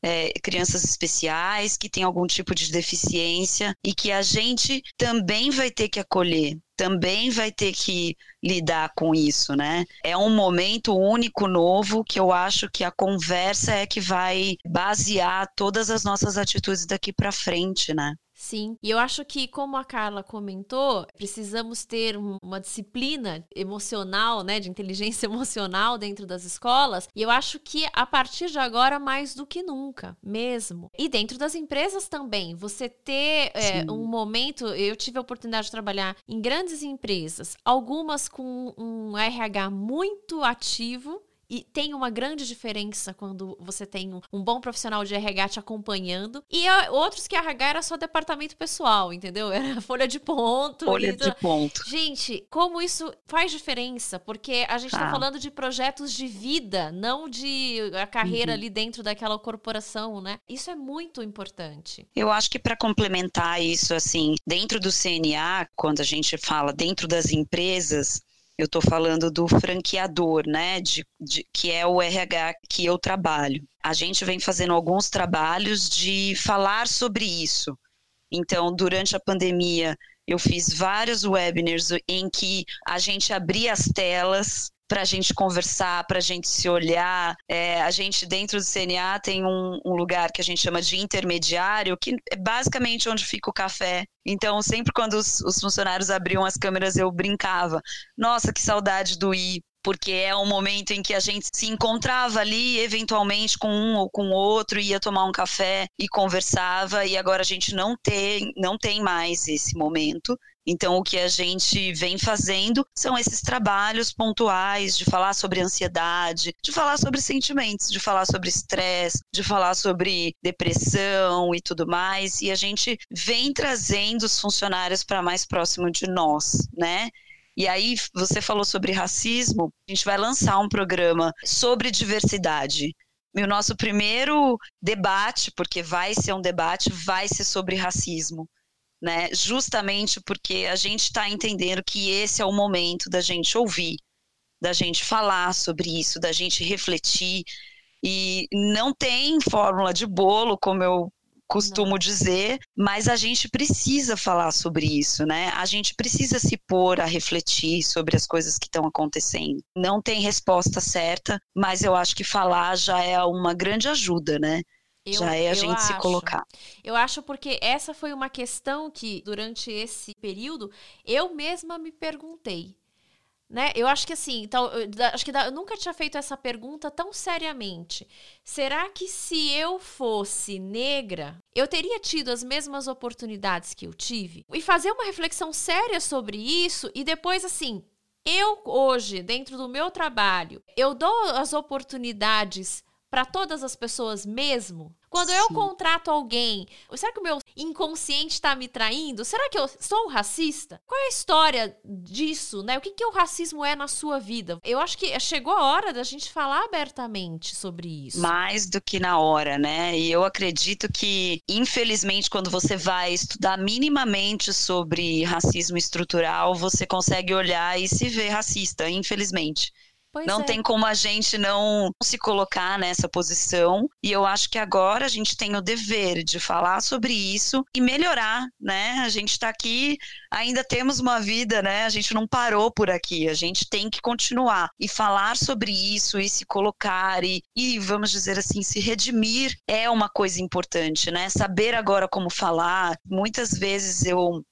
Speaker 4: é, crianças especiais, que têm algum tipo de deficiência e que a gente também vai ter que acolher, também vai ter que lidar com isso, né? É um momento único, novo, que eu acho que a conversa é que vai basear todas as nossas atitudes daqui para frente, né?
Speaker 2: Sim, e eu acho que, como a Carla comentou, precisamos ter uma disciplina emocional, né, de inteligência emocional dentro das escolas, e eu acho que a partir de agora, mais do que nunca, mesmo. E dentro das empresas também, você ter é, um momento. Eu tive a oportunidade de trabalhar em grandes empresas, algumas com um RH muito ativo e tem uma grande diferença quando você tem um, um bom profissional de RH te acompanhando. E outros que RH era só departamento pessoal, entendeu? Era folha de ponto.
Speaker 4: Folha de ponto.
Speaker 2: Gente, como isso faz diferença? Porque a gente está ah. falando de projetos de vida, não de a carreira uhum. ali dentro daquela corporação, né? Isso é muito importante.
Speaker 4: Eu acho que para complementar isso, assim, dentro do CNA, quando a gente fala dentro das empresas, eu estou falando do franqueador, né? De, de, que é o RH que eu trabalho. A gente vem fazendo alguns trabalhos de falar sobre isso. Então, durante a pandemia, eu fiz vários webinars em que a gente abria as telas para a gente conversar, para a gente se olhar. É, a gente, dentro do CNA, tem um, um, lugar que a gente chama de intermediário, que é basicamente onde fica o café. Então, sempre quando os, os funcionários abriam as câmeras, eu brincava. Nossa, que saudade do I porque é um momento em que a gente se encontrava ali, eventualmente, com um ou com outro, ia tomar um café e conversava, e agora a gente não tem, não tem mais esse momento. Então, o que a gente vem fazendo são esses trabalhos pontuais de falar sobre ansiedade, de falar sobre sentimentos, de falar sobre estresse, de falar sobre depressão e tudo mais. E a gente vem trazendo os funcionários para mais próximo de nós, né? E aí, você falou sobre racismo, a gente vai lançar um programa sobre diversidade. E o nosso primeiro debate, porque vai ser um debate, vai ser sobre racismo né? Justamente porque a gente está entendendo que esse é o momento da gente ouvir, da gente falar sobre isso, da gente refletir. E não tem fórmula de bolo, como eu costumo não. dizer, mas a gente precisa falar sobre isso, né? A gente precisa se pôr a refletir sobre as coisas que estão acontecendo. Não tem resposta certa, mas eu acho que falar já é uma grande ajuda, né? Eu, Já é a gente acho. se colocar.
Speaker 2: Eu acho porque essa foi uma questão que, durante esse período, eu mesma me perguntei. Né? Eu acho que assim, então, eu, acho que eu nunca tinha feito essa pergunta tão seriamente. Será que se eu fosse negra, eu teria tido as mesmas oportunidades que eu tive? E fazer uma reflexão séria sobre isso e depois assim, eu hoje, dentro do meu trabalho, eu dou as oportunidades para todas as pessoas mesmo? Quando Sim. eu contrato alguém, será que o meu inconsciente está me traindo? Será que eu sou racista? Qual é a história disso, né? O que, que o racismo é na sua vida? Eu acho que chegou a hora da gente falar abertamente sobre isso.
Speaker 4: Mais do que na hora, né? E eu acredito que, infelizmente, quando você vai estudar minimamente sobre racismo estrutural, você consegue olhar e se ver racista, infelizmente. Pois não é. tem como a gente não se colocar nessa posição. E eu acho que agora a gente tem o dever de falar sobre isso e melhorar, né? A gente está aqui, ainda temos uma vida, né? A gente não parou por aqui. A gente tem que continuar e falar sobre isso e se colocar e, e vamos dizer assim, se redimir é uma coisa importante, né? Saber agora como falar. Muitas vezes eu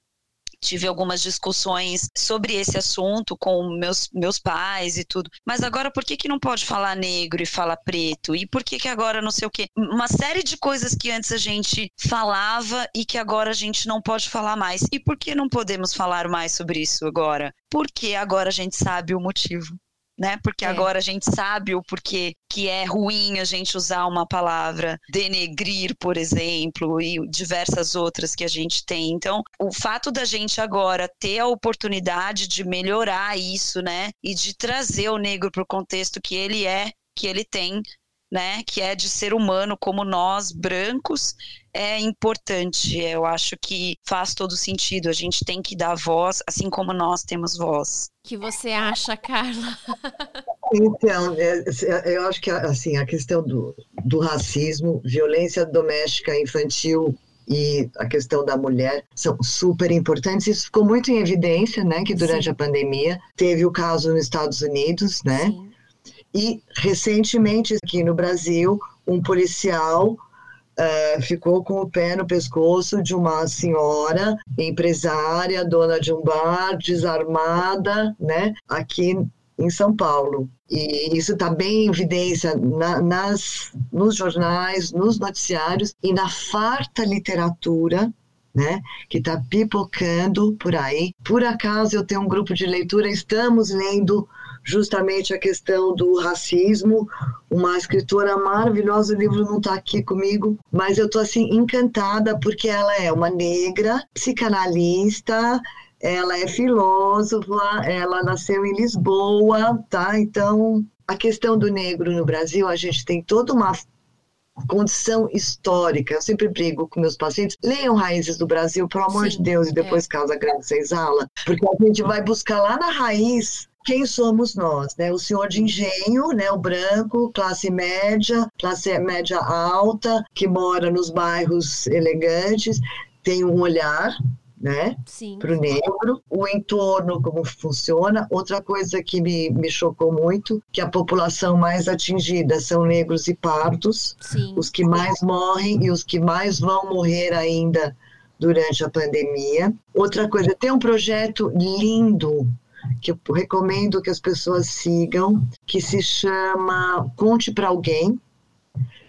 Speaker 4: tive algumas discussões sobre esse assunto com meus, meus pais e tudo. Mas agora por que, que não pode falar negro e falar preto? E por que, que agora não sei o quê? Uma série de coisas que antes a gente falava e que agora a gente não pode falar mais. E por que não podemos falar mais sobre isso agora? Porque agora a gente sabe o motivo né? Porque é. agora a gente sabe o porquê que é ruim a gente usar uma palavra denegrir, por exemplo, e diversas outras que a gente tem. Então, o fato da gente agora ter a oportunidade de melhorar isso, né? E de trazer o negro para o contexto que ele é, que ele tem né, que é de ser humano como nós, brancos, é importante. Eu acho que faz todo sentido. A gente tem que dar voz, assim como nós temos voz.
Speaker 2: O que você acha, Carla?
Speaker 3: Então, é, é, eu acho que assim a questão do, do racismo, violência doméstica infantil e a questão da mulher são super importantes. Isso ficou muito em evidência, né? Que durante Sim. a pandemia teve o caso nos Estados Unidos, né? Sim. E recentemente aqui no Brasil, um policial Uh, ficou com o pé no pescoço de uma senhora empresária, dona de um bar, desarmada, né, aqui em São Paulo. E isso está bem em evidência na, nas, nos jornais, nos noticiários e na farta literatura né, que está pipocando por aí. Por acaso eu tenho um grupo de leitura, estamos lendo justamente a questão do racismo. Uma escritora maravilhosa, o livro não está aqui comigo, mas eu estou assim encantada porque ela é uma negra, psicanalista, ela é filósofa, ela nasceu em Lisboa, tá? Então, a questão do negro no Brasil, a gente tem toda uma condição histórica. Eu sempre brigo com meus pacientes, leiam Raízes do Brasil, pelo amor Sim, de Deus, e depois é. Casa Grande Senzala, porque a gente vai buscar lá na raiz quem somos nós, né? O senhor de engenho, né? O branco, classe média, classe média alta, que mora nos bairros elegantes, tem um olhar né? Para o negro, o entorno, como funciona. Outra coisa que me, me chocou muito, que a população mais atingida são negros e pardos, Sim. os que mais morrem e os que mais vão morrer ainda durante a pandemia. Outra coisa, tem um projeto lindo que eu recomendo que as pessoas sigam, que se chama Conte para Alguém,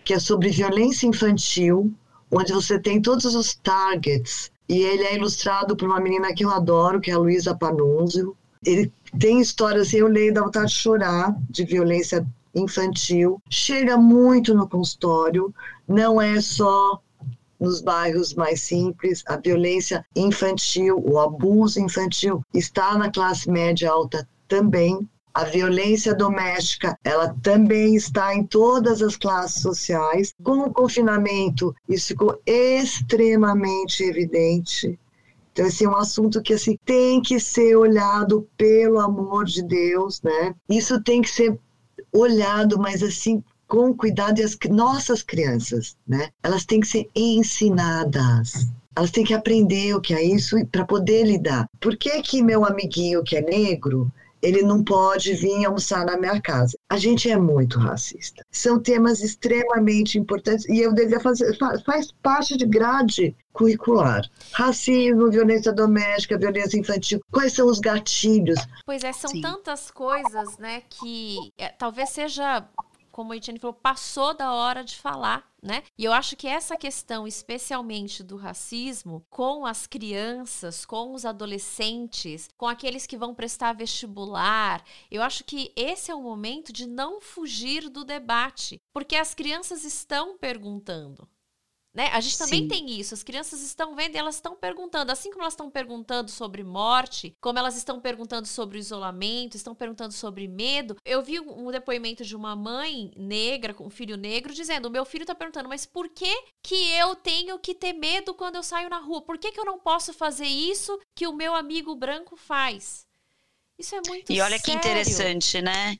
Speaker 3: que é sobre violência infantil, onde você tem todos os targets e ele é ilustrado por uma menina que eu adoro, que é a Luísa Panunzio. Ele tem histórias, assim, eu leio, dá vontade de chorar, de violência infantil. Chega muito no consultório, não é só nos bairros mais simples, a violência infantil, o abuso infantil está na classe média alta também. A violência doméstica, ela também está em todas as classes sociais. Com o confinamento, isso ficou extremamente evidente. Então, esse é um assunto que assim, tem que ser olhado pelo amor de Deus, né? Isso tem que ser olhado, mas assim, com cuidado. E as nossas crianças, né? Elas têm que ser ensinadas. Elas têm que aprender o que é isso para poder lidar. Por que que meu amiguinho que é negro ele não pode vir almoçar na minha casa. A gente é muito racista. São temas extremamente importantes e eu devia fazer, faz parte de grade curricular. Racismo, violência doméstica, violência infantil. Quais são os gatilhos?
Speaker 2: Pois é, são Sim. tantas coisas, né, que é, talvez seja como a Etienne falou, passou da hora de falar, né? E eu acho que essa questão, especialmente do racismo, com as crianças, com os adolescentes, com aqueles que vão prestar vestibular, eu acho que esse é o momento de não fugir do debate, porque as crianças estão perguntando. Né? A gente também Sim. tem isso. As crianças estão vendo e elas estão perguntando. Assim como elas estão perguntando sobre morte, como elas estão perguntando sobre isolamento, estão perguntando sobre medo. Eu vi um depoimento de uma mãe negra com um filho negro dizendo: o meu filho está perguntando, mas por que, que eu tenho que ter medo quando eu saio na rua? Por que, que eu não posso fazer isso que o meu amigo branco faz? Isso é muito
Speaker 4: E olha
Speaker 2: sério.
Speaker 4: que interessante, né?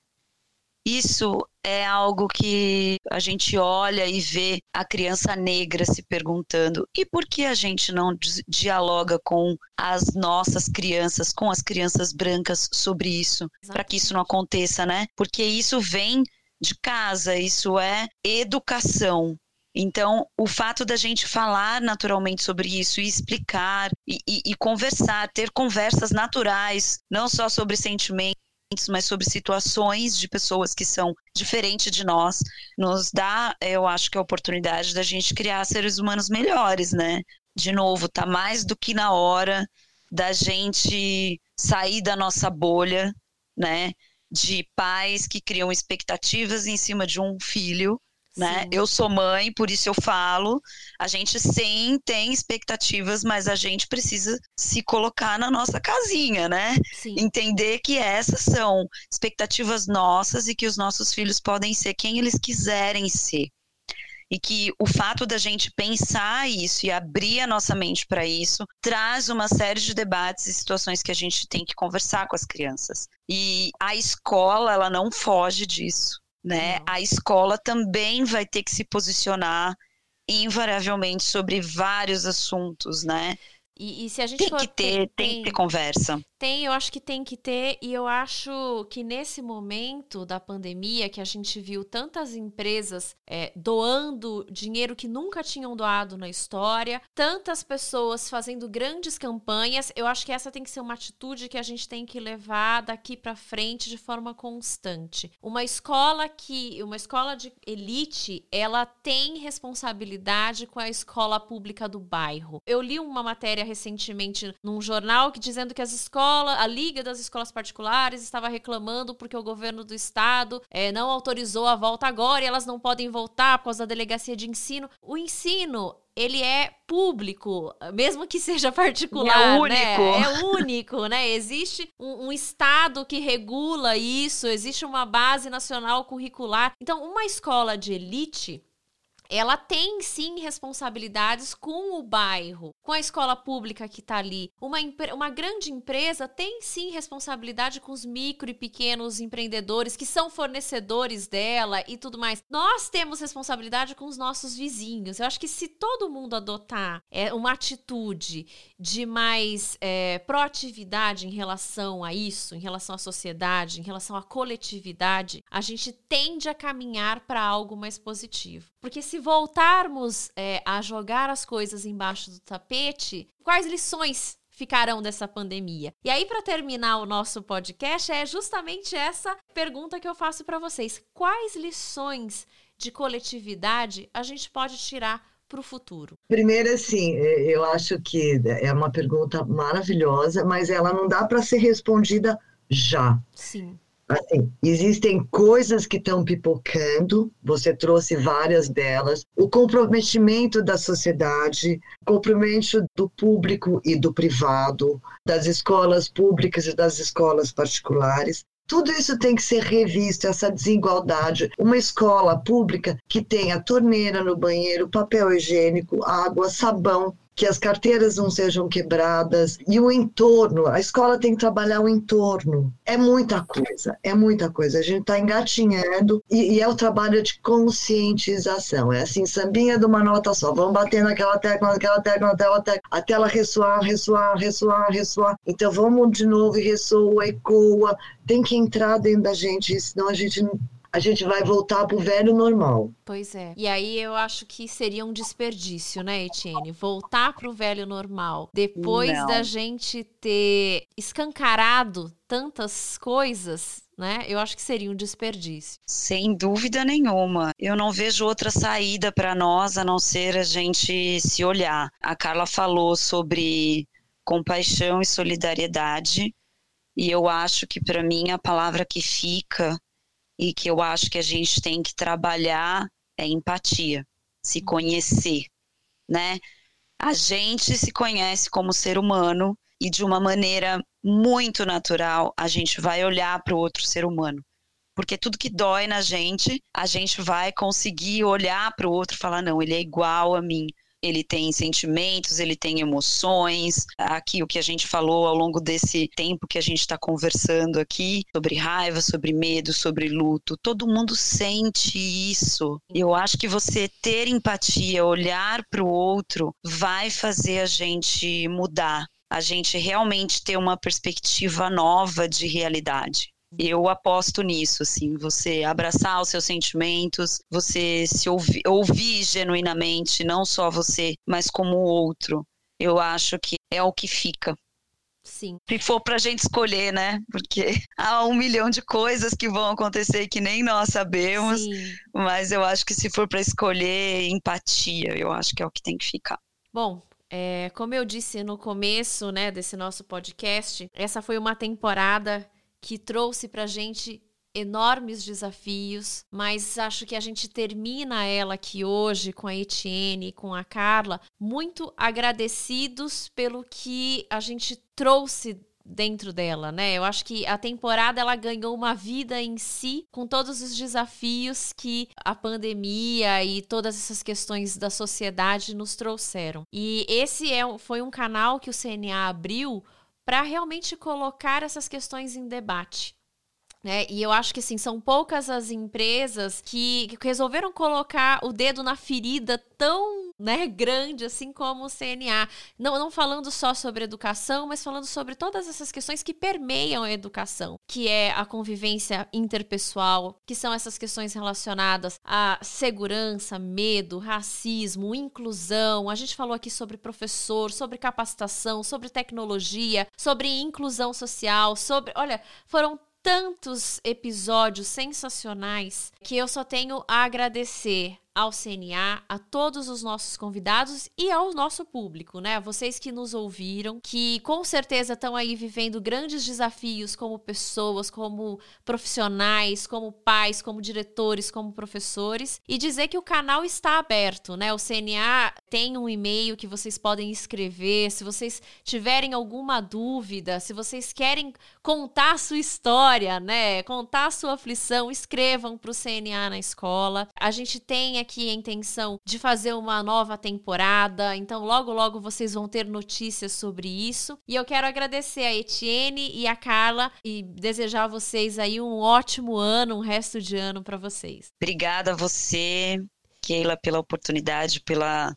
Speaker 4: Isso é algo que a gente olha e vê a criança negra se perguntando: e por que a gente não dialoga com as nossas crianças, com as crianças brancas sobre isso, para que isso não aconteça, né? Porque isso vem de casa, isso é educação. Então, o fato da gente falar naturalmente sobre isso e explicar e, e, e conversar, ter conversas naturais, não só sobre sentimentos mas sobre situações de pessoas que são diferentes de nós, nos dá, eu acho que a oportunidade da gente criar seres humanos melhores, né? De novo, tá mais do que na hora da gente sair da nossa bolha, né? De pais que criam expectativas em cima de um filho, né? Eu sou mãe, por isso eu falo. A gente sim tem expectativas, mas a gente precisa se colocar na nossa casinha, né? Sim. Entender que essas são expectativas nossas e que os nossos filhos podem ser quem eles quiserem ser. E que o fato da gente pensar isso e abrir a nossa mente para isso traz uma série de debates e situações que a gente tem que conversar com as crianças. E a escola, ela não foge disso né? A escola também vai ter que se posicionar invariavelmente sobre vários assuntos, né?
Speaker 2: E, e se a gente
Speaker 4: tem que ter, tem, tem que ter conversa.
Speaker 2: Tem, eu acho que tem que ter, e eu acho que nesse momento da pandemia, que a gente viu tantas empresas é, doando dinheiro que nunca tinham doado na história, tantas pessoas fazendo grandes campanhas, eu acho que essa tem que ser uma atitude que a gente tem que levar daqui para frente de forma constante. Uma escola que, uma escola de elite, ela tem responsabilidade com a escola pública do bairro. Eu li uma matéria recentemente num jornal que dizendo que as escolas, a Liga das Escolas Particulares estava reclamando porque o governo do estado é, não autorizou a volta agora e elas não podem voltar por causa da delegacia de ensino. O ensino ele é público, mesmo que seja particular, é único. né? É único, né? Existe um, um, estado que regula isso, existe uma base nacional curricular. Então, uma escola de elite ela tem sim responsabilidades com o bairro, com a escola pública que está ali. Uma, uma grande empresa tem sim responsabilidade com os micro e pequenos empreendedores que são fornecedores dela e tudo mais. Nós temos responsabilidade com os nossos vizinhos. Eu acho que se todo mundo adotar é, uma atitude de mais é, proatividade em relação a isso, em relação à sociedade, em relação à coletividade, a gente tende a caminhar para algo mais positivo. Porque se voltarmos é, a jogar as coisas embaixo do tapete, quais lições ficarão dessa pandemia? E aí, para terminar o nosso podcast, é justamente essa pergunta que eu faço para vocês: quais lições de coletividade a gente pode tirar para o futuro?
Speaker 3: Primeiro, assim, é, eu acho que é uma pergunta maravilhosa, mas ela não dá para ser respondida já.
Speaker 2: Sim.
Speaker 3: Assim, existem coisas que estão pipocando, você trouxe várias delas. O comprometimento da sociedade, comprometimento do público e do privado, das escolas públicas e das escolas particulares. Tudo isso tem que ser revisto, essa desigualdade. Uma escola pública que tenha torneira no banheiro, papel higiênico, água, sabão, que as carteiras não sejam quebradas e o entorno, a escola tem que trabalhar o entorno. É muita coisa, é muita coisa. A gente está engatinhando e, e, é o trabalho de conscientização. É assim, sambinha de uma nota só. Vamos bater naquela tecla, naquela tecla, naquela tecla, até ela ressoar, ressoar, ressoar, ressoar. Então vamos de novo e ressoa, ecoa. Tem que entrar dentro da gente, senão a gente a gente vai voltar para o velho normal.
Speaker 2: Pois é. E aí eu acho que seria um desperdício, né, Etienne? Voltar para o velho normal. Depois Não. da gente ter escancarado tantas coisas, né? Eu acho que seria um desperdício.
Speaker 4: Sem dúvida nenhuma. Eu não vejo outra saída para nós a não ser a gente se olhar. A Carla falou sobre compaixão e solidariedade. E eu acho que para mim a palavra que fica e que eu acho que a gente tem que trabalhar é empatia, se uhum. conhecer, né? A gente se conhece como ser humano e de uma maneira muito natural a gente vai olhar para o outro ser humano. Porque tudo que dói na gente, a gente vai conseguir olhar para o outro e falar: não, ele é igual a mim ele tem sentimentos, ele tem emoções. Aqui o que a gente falou ao longo desse tempo que a gente está conversando aqui sobre raiva, sobre medo, sobre luto, todo mundo sente isso. Eu acho que você ter empatia, olhar para o outro, vai fazer a gente mudar. A gente realmente ter uma perspectiva nova de realidade. Eu aposto nisso, assim, você abraçar os seus sentimentos, você se ouvir, ouvir genuinamente, não só você, mas como o outro. Eu acho que é o que fica.
Speaker 2: Sim.
Speaker 4: Se for pra gente escolher, né? Porque há um milhão de coisas que vão acontecer que nem nós sabemos. Sim. Mas eu acho que se for para escolher empatia, eu acho que é o que tem que ficar.
Speaker 2: Bom, é, como eu disse no começo né, desse nosso podcast, essa foi uma temporada que trouxe para gente enormes desafios, mas acho que a gente termina ela aqui hoje com a Etienne e com a Carla muito agradecidos pelo que a gente trouxe dentro dela, né? Eu acho que a temporada ela ganhou uma vida em si, com todos os desafios que a pandemia e todas essas questões da sociedade nos trouxeram. E esse é, foi um canal que o CNA abriu para realmente colocar essas questões em debate. Né? E eu acho que assim, são poucas as empresas que, que resolveram colocar o dedo na ferida tão né, grande assim como o CNA. Não, não falando só sobre educação, mas falando sobre todas essas questões que permeiam a educação, que é a convivência interpessoal, que são essas questões relacionadas à segurança, medo, racismo, inclusão. A gente falou aqui sobre professor, sobre capacitação, sobre tecnologia, sobre inclusão social, sobre. Olha, foram tantos episódios sensacionais que eu só tenho a agradecer ao CNA, a todos os nossos convidados e ao nosso público, né? Vocês que nos ouviram, que com certeza estão aí vivendo grandes desafios como pessoas, como profissionais, como pais, como diretores, como professores, e dizer que o canal está aberto, né? O CNA tem um e-mail que vocês podem escrever, se vocês tiverem alguma dúvida, se vocês querem contar a sua história, né? Contar a sua aflição, escrevam para o CNA na escola. A gente tem aqui a intenção de fazer uma nova temporada, então logo logo vocês vão ter notícias sobre isso. E eu quero agradecer a Etienne e a Carla e desejar a vocês aí um ótimo ano, um resto de ano para vocês.
Speaker 4: Obrigada a você, Keila, pela oportunidade, pela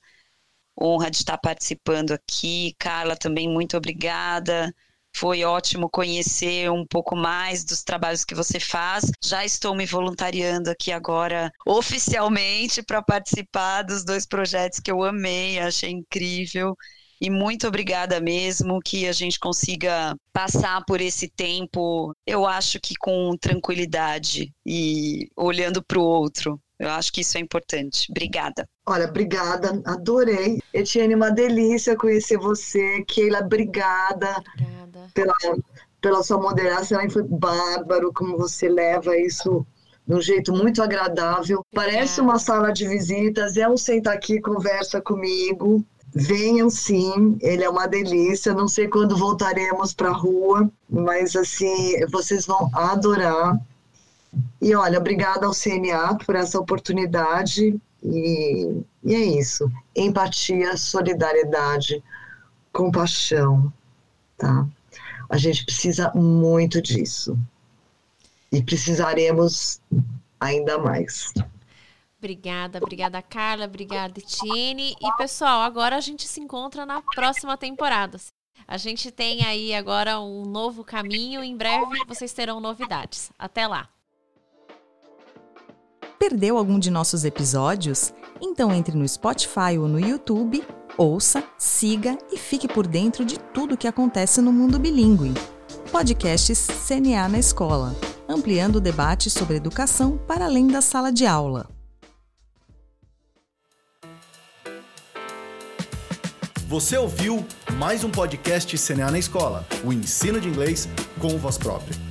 Speaker 4: honra de estar participando aqui. Carla, também muito obrigada. Foi ótimo conhecer um pouco mais dos trabalhos que você faz. Já estou me voluntariando aqui agora oficialmente para participar dos dois projetos que eu amei, achei incrível. E muito obrigada mesmo que a gente consiga passar por esse tempo, eu acho que com tranquilidade e olhando para o outro. Eu acho que isso é importante. Obrigada.
Speaker 3: Olha, obrigada, adorei. Etienne, uma delícia conhecer você. Keila, obrigada, obrigada. Pela, pela sua moderação. E foi bárbaro como você leva isso de um jeito muito agradável. Obrigada. Parece uma sala de visitas, é um senta aqui, conversa comigo. Venham sim, ele é uma delícia. Não sei quando voltaremos para a rua, mas assim, vocês vão adorar. E olha, obrigada ao CNA por essa oportunidade. E, e é isso. Empatia, solidariedade, compaixão, tá? A gente precisa muito disso. E precisaremos ainda mais.
Speaker 2: Obrigada, obrigada Carla, obrigada Etienne. E pessoal, agora a gente se encontra na próxima temporada. A gente tem aí agora um novo caminho. Em breve vocês terão novidades. Até lá.
Speaker 5: Perdeu algum de nossos episódios? Então entre no Spotify ou no YouTube, ouça, siga e fique por dentro de tudo o que acontece no mundo bilíngue. Podcasts CNA na Escola ampliando o debate sobre educação para além da sala de aula.
Speaker 1: Você ouviu mais um podcast CNA na Escola, o ensino de inglês com voz própria.